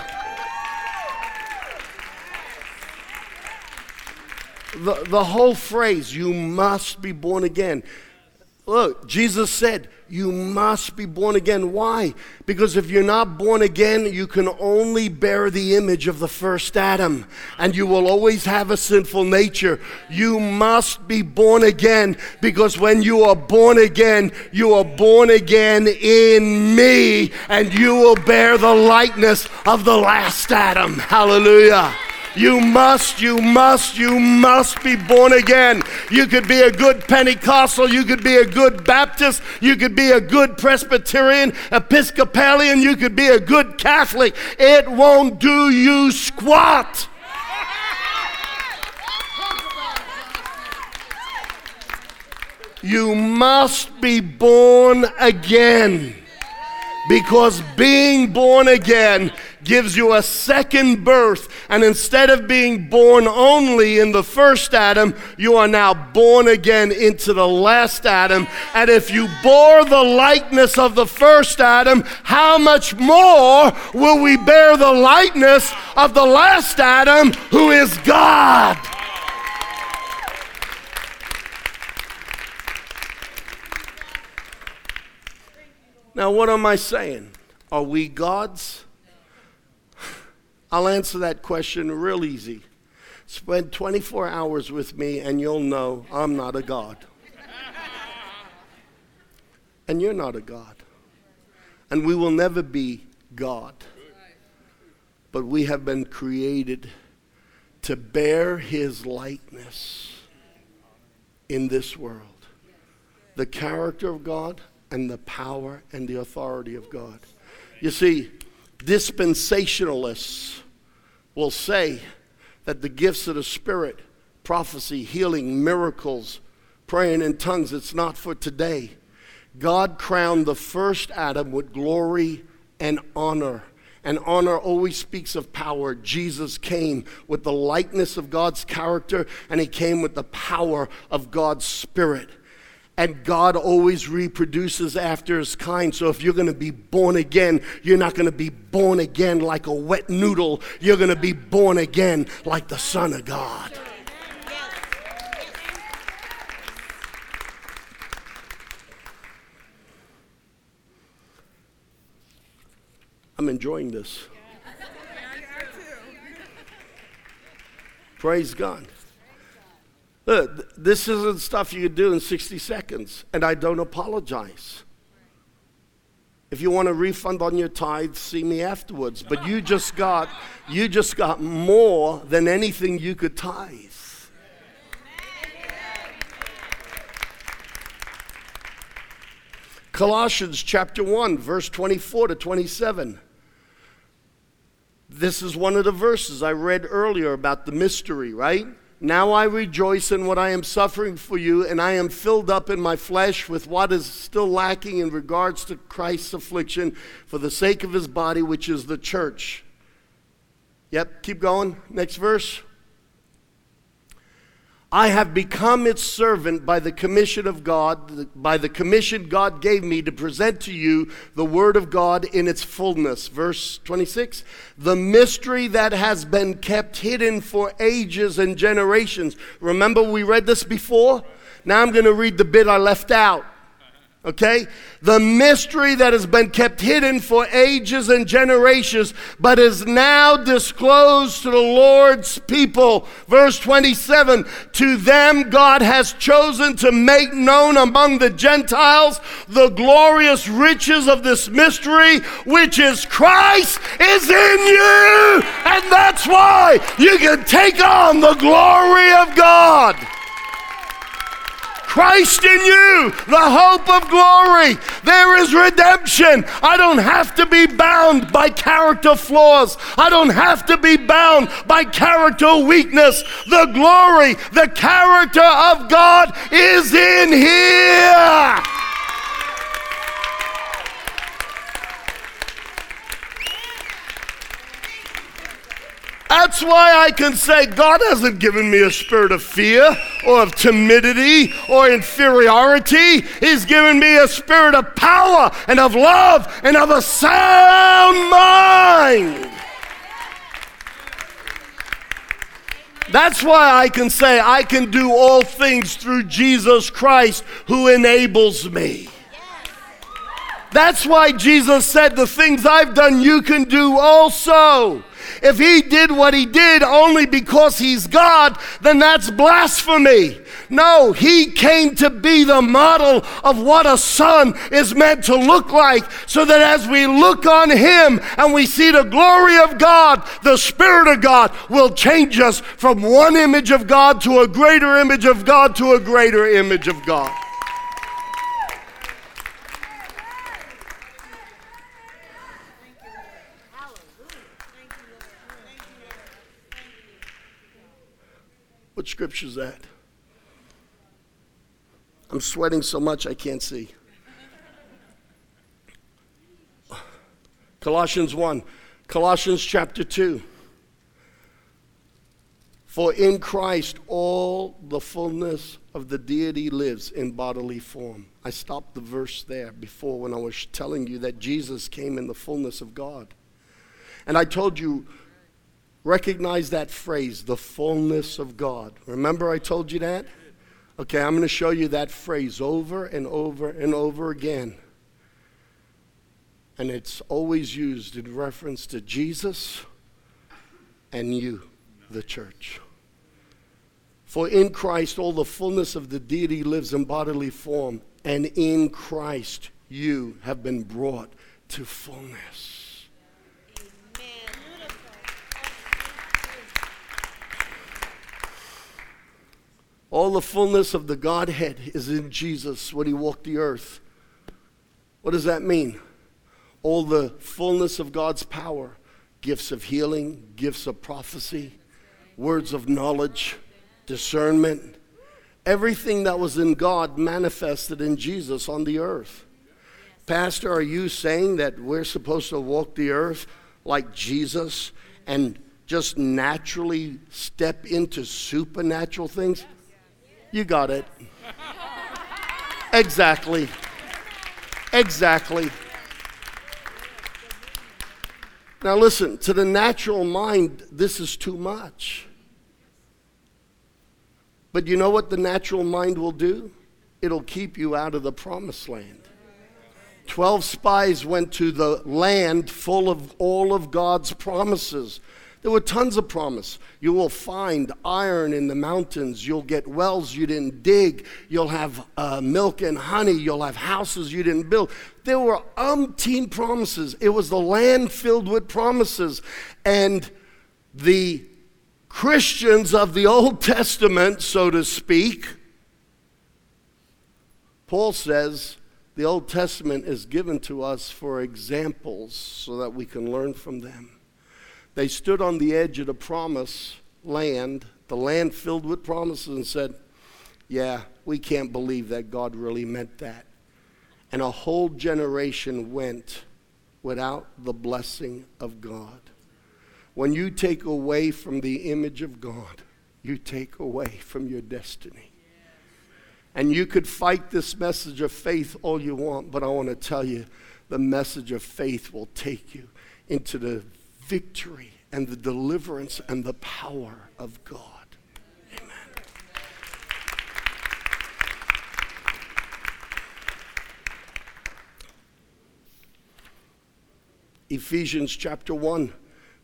The, the whole phrase, you must be born again. Look, Jesus said, you must be born again. Why? Because if you're not born again, you can only bear the image of the first Adam, and you will always have a sinful nature. You must be born again because when you are born again, you are born again in me, and you will bear the likeness of the last Adam. Hallelujah. You must, you must, you must be born again. You could be a good Pentecostal, you could be a good Baptist, you could be a good Presbyterian, Episcopalian, you could be a good Catholic. It won't do you squat. You must be born again. Because being born again gives you a second birth. And instead of being born only in the first Adam, you are now born again into the last Adam. And if you bore the likeness of the first Adam, how much more will we bear the likeness of the last Adam, who is God? Now, what am I saying? Are we gods? I'll answer that question real easy. Spend 24 hours with me and you'll know I'm not a God. and you're not a God. And we will never be God. But we have been created to bear his likeness in this world. The character of God and the power and the authority of God. You see, dispensationalists will say that the gifts of the Spirit, prophecy, healing, miracles, praying in tongues, it's not for today. God crowned the first Adam with glory and honor. And honor always speaks of power. Jesus came with the likeness of God's character, and he came with the power of God's Spirit. And God always reproduces after his kind. So if you're going to be born again, you're not going to be born again like a wet noodle. You're going to be born again like the Son of God. I'm enjoying this. Praise God. Look, this isn't stuff you could do in 60 seconds, and I don't apologize. If you want a refund on your tithe, see me afterwards. But you just got you just got more than anything you could tithe. Colossians chapter 1, verse 24 to 27. This is one of the verses I read earlier about the mystery, right? Now I rejoice in what I am suffering for you, and I am filled up in my flesh with what is still lacking in regards to Christ's affliction for the sake of his body, which is the church. Yep, keep going. Next verse. I have become its servant by the commission of God, by the commission God gave me to present to you the word of God in its fullness. Verse 26 The mystery that has been kept hidden for ages and generations. Remember, we read this before? Now I'm going to read the bit I left out. Okay? The mystery that has been kept hidden for ages and generations, but is now disclosed to the Lord's people. Verse 27 To them God has chosen to make known among the Gentiles the glorious riches of this mystery, which is Christ is in you. And that's why you can take on the glory of God. Christ in you, the hope of glory. There is redemption. I don't have to be bound by character flaws. I don't have to be bound by character weakness. The glory, the character of God is in here. That's why I can say God hasn't given me a spirit of fear or of timidity or inferiority. He's given me a spirit of power and of love and of a sound mind. That's why I can say I can do all things through Jesus Christ who enables me. That's why Jesus said, The things I've done, you can do also. If he did what he did only because he's God, then that's blasphemy. No, he came to be the model of what a son is meant to look like, so that as we look on him and we see the glory of God, the Spirit of God will change us from one image of God to a greater image of God to a greater image of God. What scripture is that? I'm sweating so much I can't see. Colossians 1, Colossians chapter 2. For in Christ all the fullness of the deity lives in bodily form. I stopped the verse there before when I was telling you that Jesus came in the fullness of God. And I told you Recognize that phrase, the fullness of God. Remember, I told you that? Okay, I'm going to show you that phrase over and over and over again. And it's always used in reference to Jesus and you, the church. For in Christ all the fullness of the deity lives in bodily form, and in Christ you have been brought to fullness. All the fullness of the Godhead is in Jesus when he walked the earth. What does that mean? All the fullness of God's power gifts of healing, gifts of prophecy, words of knowledge, discernment. Everything that was in God manifested in Jesus on the earth. Pastor, are you saying that we're supposed to walk the earth like Jesus and just naturally step into supernatural things? You got it. Exactly. Exactly. Now, listen, to the natural mind, this is too much. But you know what the natural mind will do? It'll keep you out of the promised land. Twelve spies went to the land full of all of God's promises. There were tons of promise. You will find iron in the mountains. You'll get wells you didn't dig. You'll have uh, milk and honey. You'll have houses you didn't build. There were umpteen promises. It was the land filled with promises. And the Christians of the Old Testament, so to speak, Paul says the Old Testament is given to us for examples so that we can learn from them. They stood on the edge of the promise land, the land filled with promises, and said, Yeah, we can't believe that God really meant that. And a whole generation went without the blessing of God. When you take away from the image of God, you take away from your destiny. And you could fight this message of faith all you want, but I want to tell you the message of faith will take you into the victory and the deliverance and the power of God. Amen. Ephesians chapter 1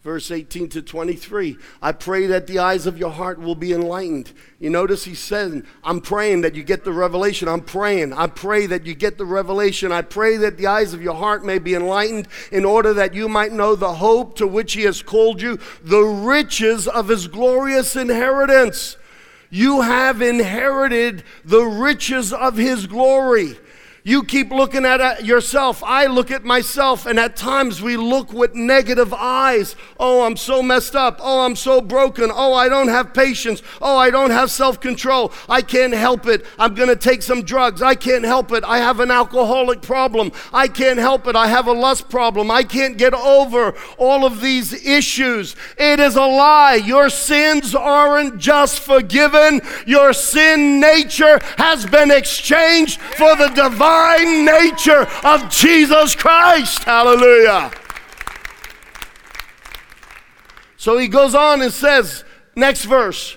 verse 18 to 23. I pray that the eyes of your heart will be enlightened. You notice he said, I'm praying that you get the revelation. I'm praying. I pray that you get the revelation. I pray that the eyes of your heart may be enlightened in order that you might know the hope to which he has called you, the riches of his glorious inheritance. You have inherited the riches of his glory. You keep looking at yourself. I look at myself, and at times we look with negative eyes. Oh, I'm so messed up. Oh, I'm so broken. Oh, I don't have patience. Oh, I don't have self control. I can't help it. I'm going to take some drugs. I can't help it. I have an alcoholic problem. I can't help it. I have a lust problem. I can't get over all of these issues. It is a lie. Your sins aren't just forgiven, your sin nature has been exchanged for the divine divine nature of Jesus Christ. Hallelujah. So he goes on and says, next verse.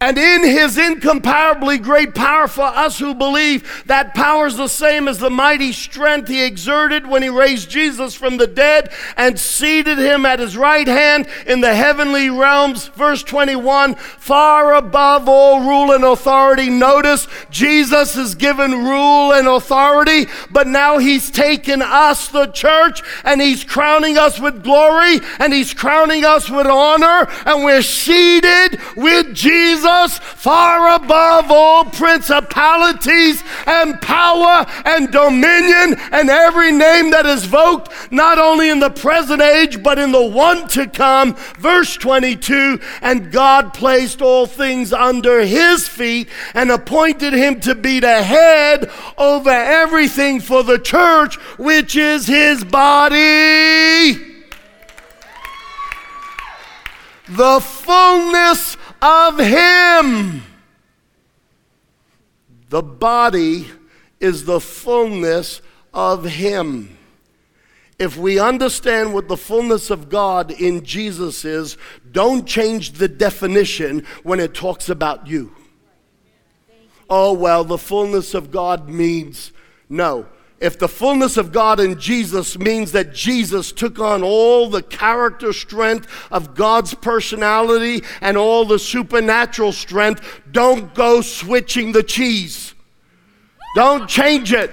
And in his incomparably great power for us who believe, that power is the same as the mighty strength he exerted when he raised Jesus from the dead and seated him at his right hand in the heavenly realms. Verse 21 far above all rule and authority. Notice Jesus is given rule and authority, but now he's taken us, the church, and he's crowning us with glory and he's crowning us with honor, and we're seated with Jesus Jesus far above all principalities and power and dominion and every name that is invoked, not only in the present age, but in the one to come. Verse 22 And God placed all things under his feet and appointed him to be the head over everything for the church, which is his body. The fullness of Him. The body is the fullness of Him. If we understand what the fullness of God in Jesus is, don't change the definition when it talks about you. Oh, well, the fullness of God means no. If the fullness of God in Jesus means that Jesus took on all the character strength of God's personality and all the supernatural strength, don't go switching the cheese. Don't change it.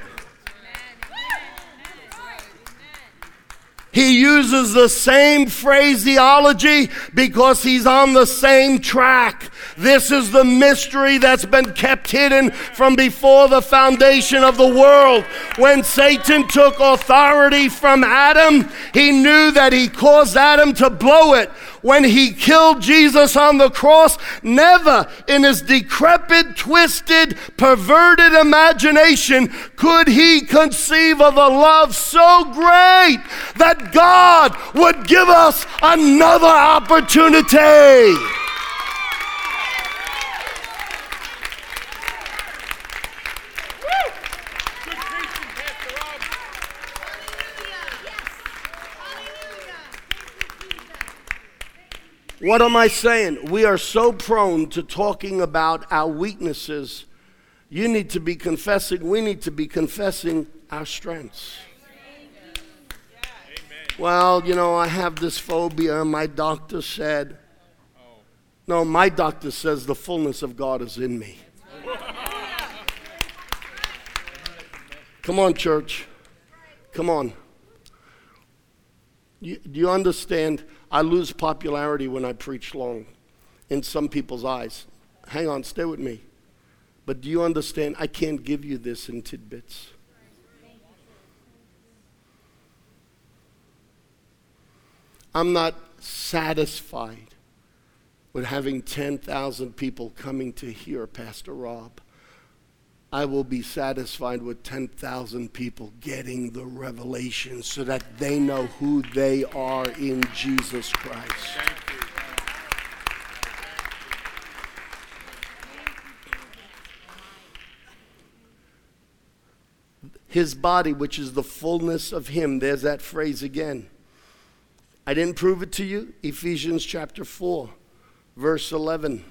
He uses the same phraseology because he's on the same track. This is the mystery that's been kept hidden from before the foundation of the world. When Satan took authority from Adam, he knew that he caused Adam to blow it when he killed Jesus on the cross, never in his decrepit, twisted, perverted imagination could he conceive of a love so great that God would give us another opportunity. What am I saying? We are so prone to talking about our weaknesses. You need to be confessing, we need to be confessing our strengths. Well, you know, I have this phobia. My doctor said, no, my doctor says the fullness of God is in me. Come on, church. Come on. You, do you understand? I lose popularity when I preach long in some people's eyes. Hang on, stay with me. But do you understand? I can't give you this in tidbits. I'm not satisfied with having 10,000 people coming to hear Pastor Rob. I will be satisfied with 10,000 people getting the revelation so that they know who they are in Jesus Christ. His body, which is the fullness of Him. There's that phrase again. I didn't prove it to you. Ephesians chapter 4, verse 11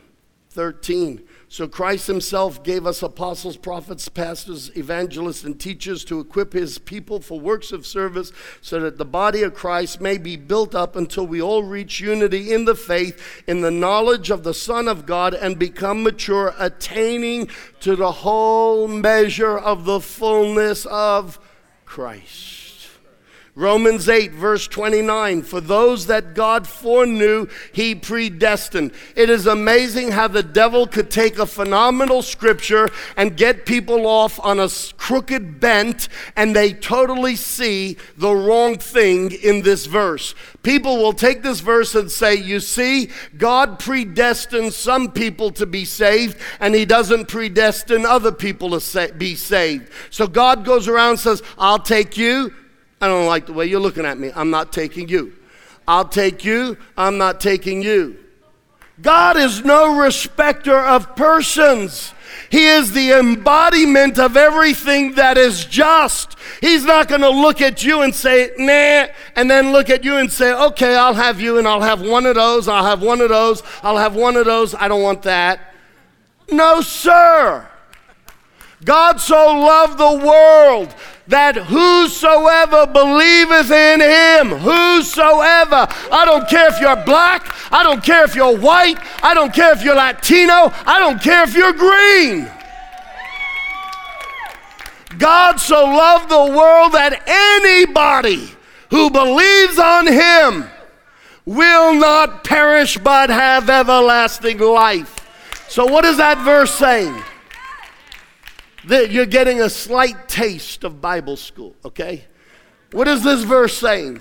13. So Christ himself gave us apostles, prophets, pastors, evangelists, and teachers to equip his people for works of service so that the body of Christ may be built up until we all reach unity in the faith, in the knowledge of the Son of God, and become mature, attaining to the whole measure of the fullness of Christ. Romans 8, verse 29 For those that God foreknew, he predestined. It is amazing how the devil could take a phenomenal scripture and get people off on a crooked bent, and they totally see the wrong thing in this verse. People will take this verse and say, You see, God predestined some people to be saved, and he doesn't predestine other people to be saved. So God goes around and says, I'll take you I don't like the way you're looking at me. I'm not taking you. I'll take you. I'm not taking you. God is no respecter of persons. He is the embodiment of everything that is just. He's not going to look at you and say, nah, and then look at you and say, okay, I'll have you and I'll have one of those, I'll have one of those, I'll have one of those, I don't want that. No, sir. God so loved the world that whosoever believeth in him, whosoever, I don't care if you're black, I don't care if you're white, I don't care if you're Latino, I don't care if you're green. God so loved the world that anybody who believes on him will not perish but have everlasting life. So, what is that verse saying? That you're getting a slight taste of Bible school, okay? What is this verse saying?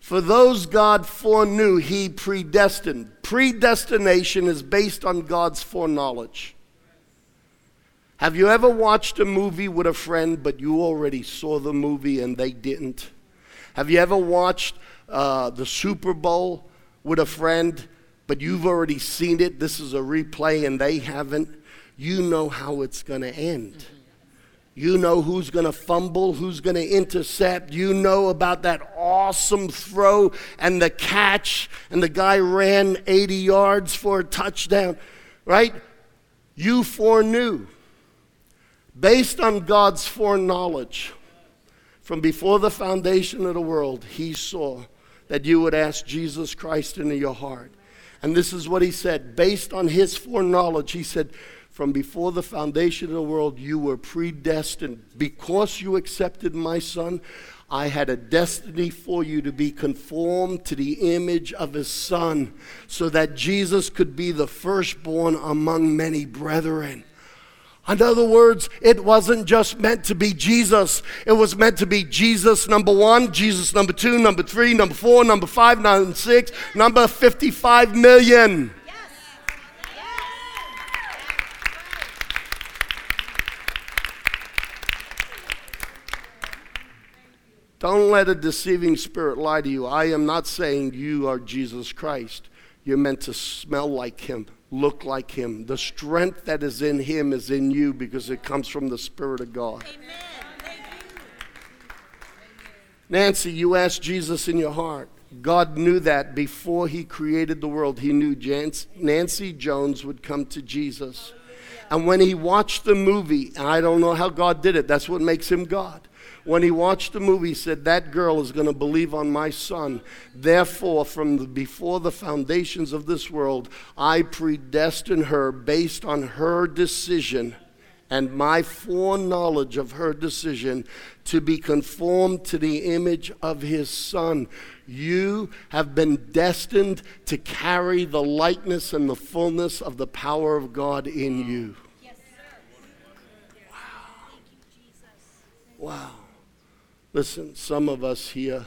For those God foreknew, he predestined. Predestination is based on God's foreknowledge. Have you ever watched a movie with a friend, but you already saw the movie and they didn't? Have you ever watched uh, the Super Bowl with a friend, but you've already seen it? This is a replay and they haven't you know how it's going to end. You know who's going to fumble, who's going to intercept. You know about that awesome throw and the catch, and the guy ran 80 yards for a touchdown, right? You foreknew. Based on God's foreknowledge, from before the foundation of the world, He saw that you would ask Jesus Christ into your heart. And this is what He said. Based on His foreknowledge, He said, from before the foundation of the world, you were predestined. Because you accepted my son, I had a destiny for you to be conformed to the image of his son, so that Jesus could be the firstborn among many brethren. In other words, it wasn't just meant to be Jesus. It was meant to be Jesus number one, Jesus number two, number three, number four, number five, number six, number 55 million. Don't let a deceiving spirit lie to you. I am not saying you are Jesus Christ. You're meant to smell like him, look like him. The strength that is in him is in you because it comes from the Spirit of God. Amen. Nancy, you asked Jesus in your heart. God knew that before he created the world. He knew Nancy Jones would come to Jesus. And when he watched the movie, and I don't know how God did it, that's what makes him God when he watched the movie, he said, That girl is going to believe on my son. Therefore, from the, before the foundations of this world, I predestined her based on her decision and my foreknowledge of her decision to be conformed to the image of his son. You have been destined to carry the likeness and the fullness of the power of God in you. Wow. Wow. Listen, some of us here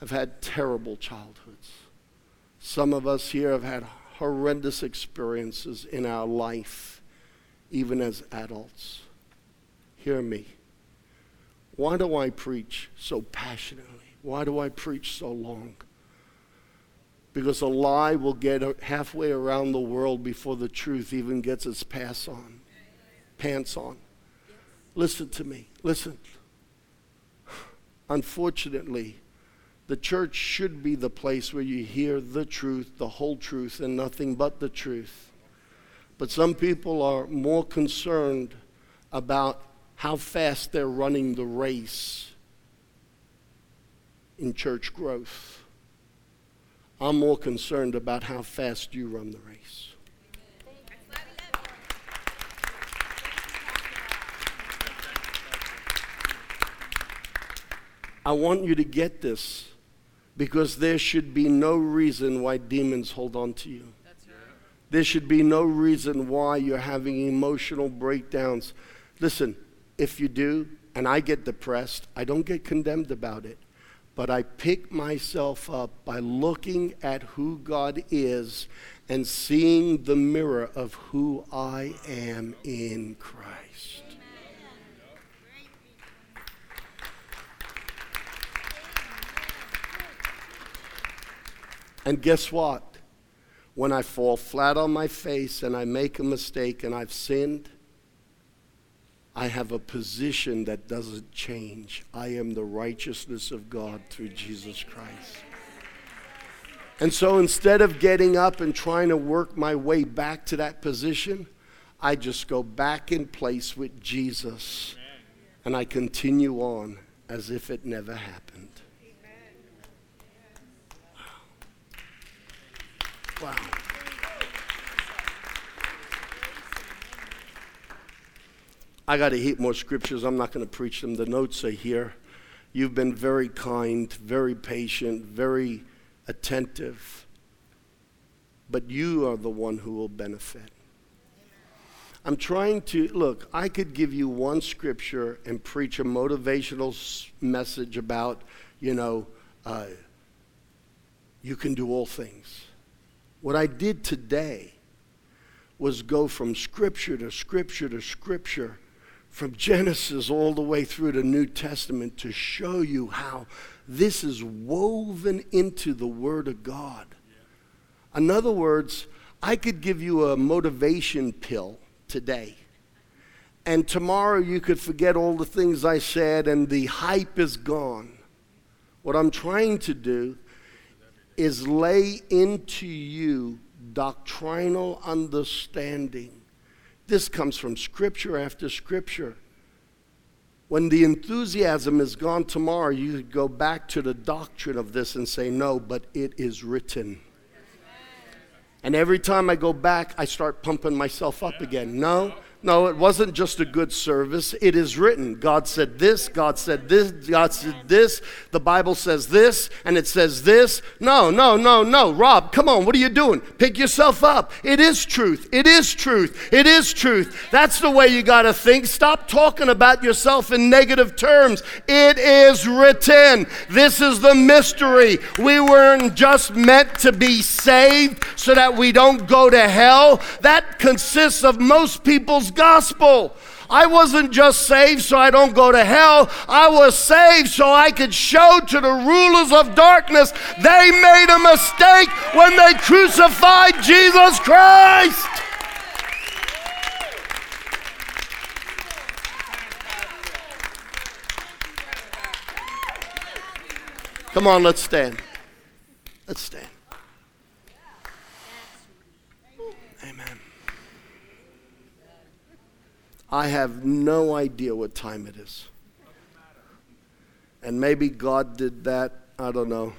have had terrible childhoods. Some of us here have had horrendous experiences in our life, even as adults. Hear me. Why do I preach so passionately? Why do I preach so long? Because a lie will get halfway around the world before the truth even gets its pass on, pants on. Listen to me. Listen. Unfortunately, the church should be the place where you hear the truth, the whole truth, and nothing but the truth. But some people are more concerned about how fast they're running the race in church growth. I'm more concerned about how fast you run the race. I want you to get this because there should be no reason why demons hold on to you. There should be no reason why you're having emotional breakdowns. Listen, if you do, and I get depressed, I don't get condemned about it, but I pick myself up by looking at who God is and seeing the mirror of who I am in Christ. And guess what? When I fall flat on my face and I make a mistake and I've sinned, I have a position that doesn't change. I am the righteousness of God through Jesus Christ. And so instead of getting up and trying to work my way back to that position, I just go back in place with Jesus and I continue on as if it never happened. Wow. I got to heap more scriptures. I'm not going to preach them. The notes are here. You've been very kind, very patient, very attentive. But you are the one who will benefit. I'm trying to look, I could give you one scripture and preach a motivational message about, you know, uh, you can do all things. What I did today was go from scripture to scripture to scripture from Genesis all the way through to New Testament to show you how this is woven into the Word of God. In other words, I could give you a motivation pill today. And tomorrow you could forget all the things I said and the hype is gone. What I'm trying to do is lay into you doctrinal understanding this comes from scripture after scripture. When the enthusiasm is gone tomorrow, you go back to the doctrine of this and say, No, but it is written. And every time I go back, I start pumping myself up again. No, no, it wasn't just a good service. It is written. God said this, God said this, God said this, the Bible says this, and it says this. No, no, no, no. Rob, come on, what are you doing? Pick yourself up. It is truth. It is truth. It is truth. That's the way you got to think. Stop talking about yourself in negative terms. It is written. This is the mystery. We weren't just meant to be saved so that we don't go to hell. That consists of most people's gospel. I wasn't just saved so I don't go to hell. I was saved so I could show to the rulers of darkness they made a mistake when they crucified Jesus Christ. Come on, let's stand. Let's stand. I have no idea what time it is. And maybe God did that, I don't know,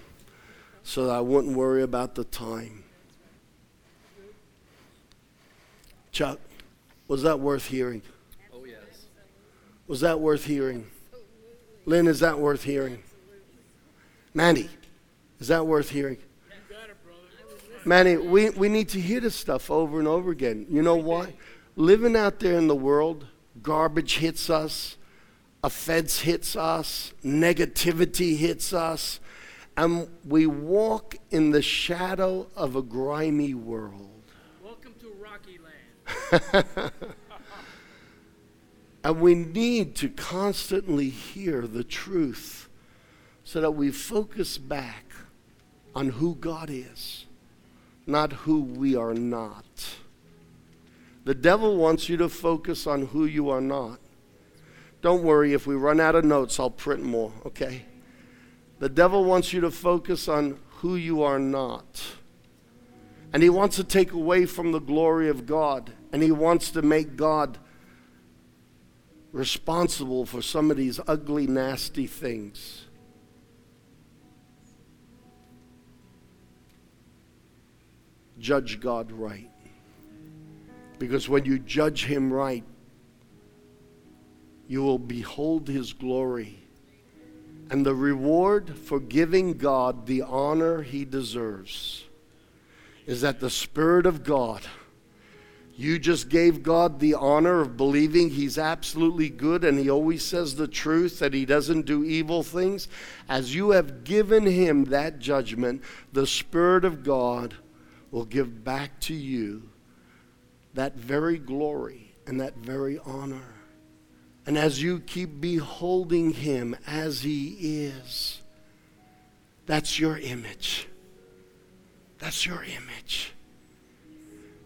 so that I wouldn't worry about the time. Chuck, was that worth hearing? Oh, yes. Was that worth hearing? Lynn, is that worth hearing? Manny, is that worth hearing? Manny, we, we need to hear this stuff over and over again. You know why? Living out there in the world, garbage hits us, offense hits us, negativity hits us, and we walk in the shadow of a grimy world. Welcome to Rocky Land. and we need to constantly hear the truth so that we focus back on who God is, not who we are not. The devil wants you to focus on who you are not. Don't worry, if we run out of notes, I'll print more, okay? The devil wants you to focus on who you are not. And he wants to take away from the glory of God. And he wants to make God responsible for some of these ugly, nasty things. Judge God right. Because when you judge him right, you will behold his glory. And the reward for giving God the honor he deserves is that the Spirit of God, you just gave God the honor of believing He's absolutely good and He always says the truth, that He doesn't do evil things. As you have given Him that judgment, the Spirit of God will give back to you that very glory and that very honor. And as you keep beholding Him as He is, that's your image. That's your image.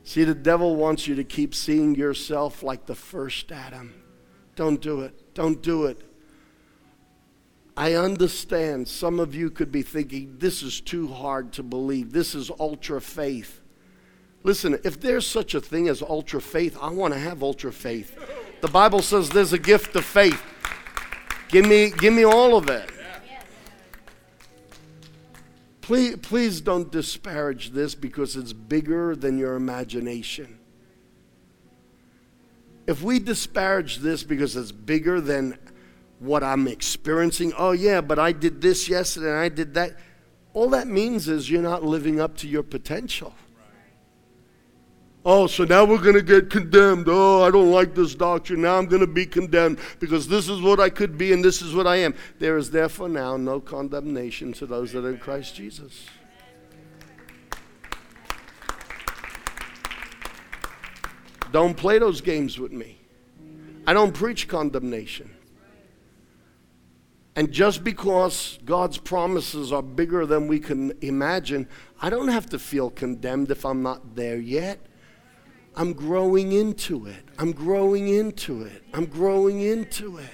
See, the devil wants you to keep seeing yourself like the first Adam. Don't do it. Don't do it. I understand some of you could be thinking, this is too hard to believe. This is ultra faith. Listen, if there's such a thing as ultra faith, I want to have ultra faith. The Bible says there's a gift of faith. Give me, give me all of it. Please, please don't disparage this because it's bigger than your imagination. If we disparage this because it's bigger than what I'm experiencing, oh, yeah, but I did this yesterday and I did that, all that means is you're not living up to your potential. Oh, so now we're going to get condemned. Oh, I don't like this doctrine. Now I'm going to be condemned because this is what I could be and this is what I am. There is therefore now no condemnation to those that are in Christ Jesus. Don't play those games with me. I don't preach condemnation. And just because God's promises are bigger than we can imagine, I don't have to feel condemned if I'm not there yet. I'm growing into it. I'm growing into it. I'm growing into it.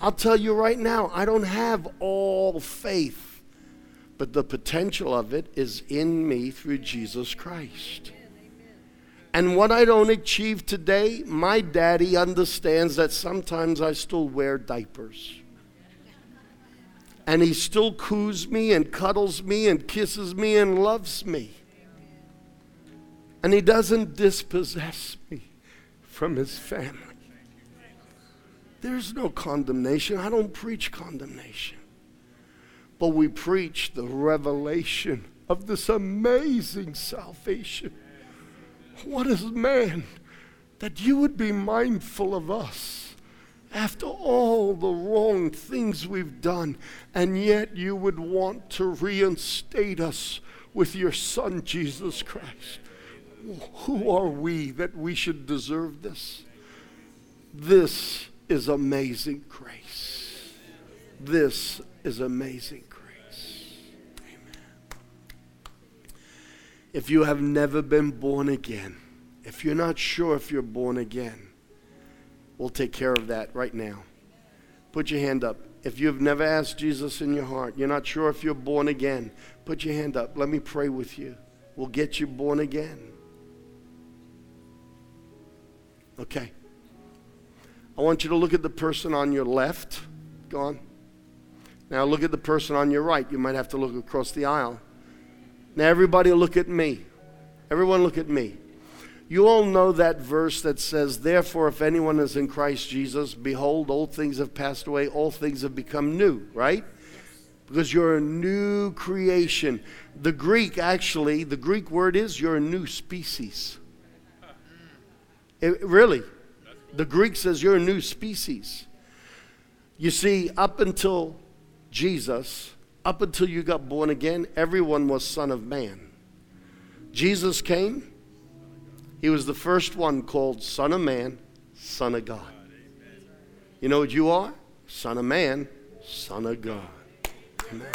I'll tell you right now, I don't have all faith, but the potential of it is in me through Jesus Christ. And what I don't achieve today, my daddy understands that sometimes I still wear diapers. And he still coos me and cuddles me and kisses me and loves me. And he doesn't dispossess me from his family. There's no condemnation. I don't preach condemnation. But we preach the revelation of this amazing salvation. What is man that you would be mindful of us after all the wrong things we've done, and yet you would want to reinstate us with your Son, Jesus Christ? Who are we that we should deserve this? This is amazing grace. This is amazing grace. Amen. If you have never been born again, if you're not sure if you're born again, we'll take care of that right now. Put your hand up. If you've never asked Jesus in your heart, you're not sure if you're born again, put your hand up. Let me pray with you. We'll get you born again. Okay. I want you to look at the person on your left. Go on. Now look at the person on your right. You might have to look across the aisle. Now everybody look at me. Everyone look at me. You all know that verse that says, Therefore, if anyone is in Christ Jesus, behold, old things have passed away, all things have become new, right? Because you're a new creation. The Greek, actually, the Greek word is you're a new species. It, really. The Greek says you're a new species. You see, up until Jesus, up until you got born again, everyone was Son of Man. Jesus came, he was the first one called Son of Man, Son of God. You know what you are? Son of Man, Son of God. Amen.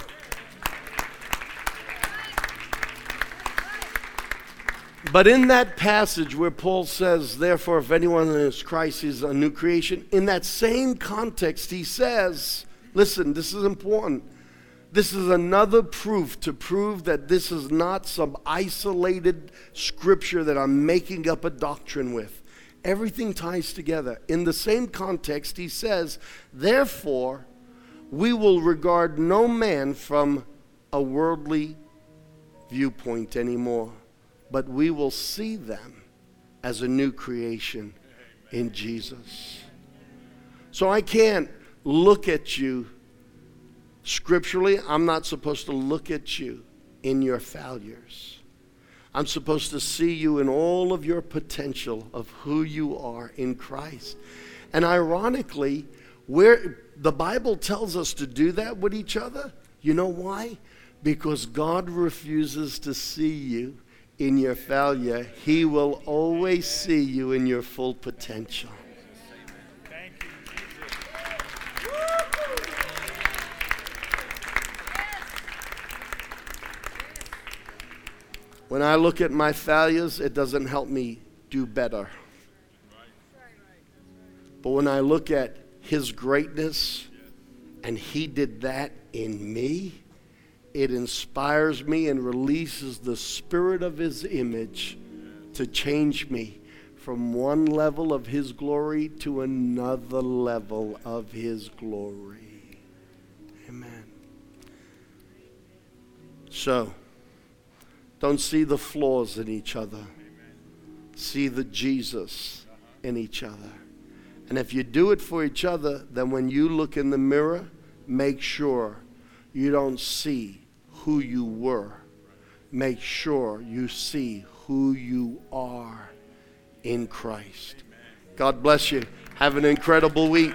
But in that passage where Paul says, therefore, if anyone is Christ, is a new creation, in that same context, he says, listen, this is important. This is another proof to prove that this is not some isolated scripture that I'm making up a doctrine with. Everything ties together. In the same context, he says, Therefore, we will regard no man from a worldly viewpoint anymore, but we will see them as a new creation in Jesus. So I can't look at you scripturally. I'm not supposed to look at you in your failures. I'm supposed to see you in all of your potential of who you are in Christ. And ironically, where the Bible tells us to do that with each other, you know why? Because God refuses to see you in your failure. He will always see you in your full potential. When I look at my failures, it doesn't help me do better. But when I look at His greatness and He did that in me, it inspires me and releases the spirit of His image to change me from one level of His glory to another level of His glory. Amen. So, don't see the flaws in each other. See the Jesus in each other. And if you do it for each other, then when you look in the mirror, make sure you don't see who you were. Make sure you see who you are in Christ. God bless you. Have an incredible week.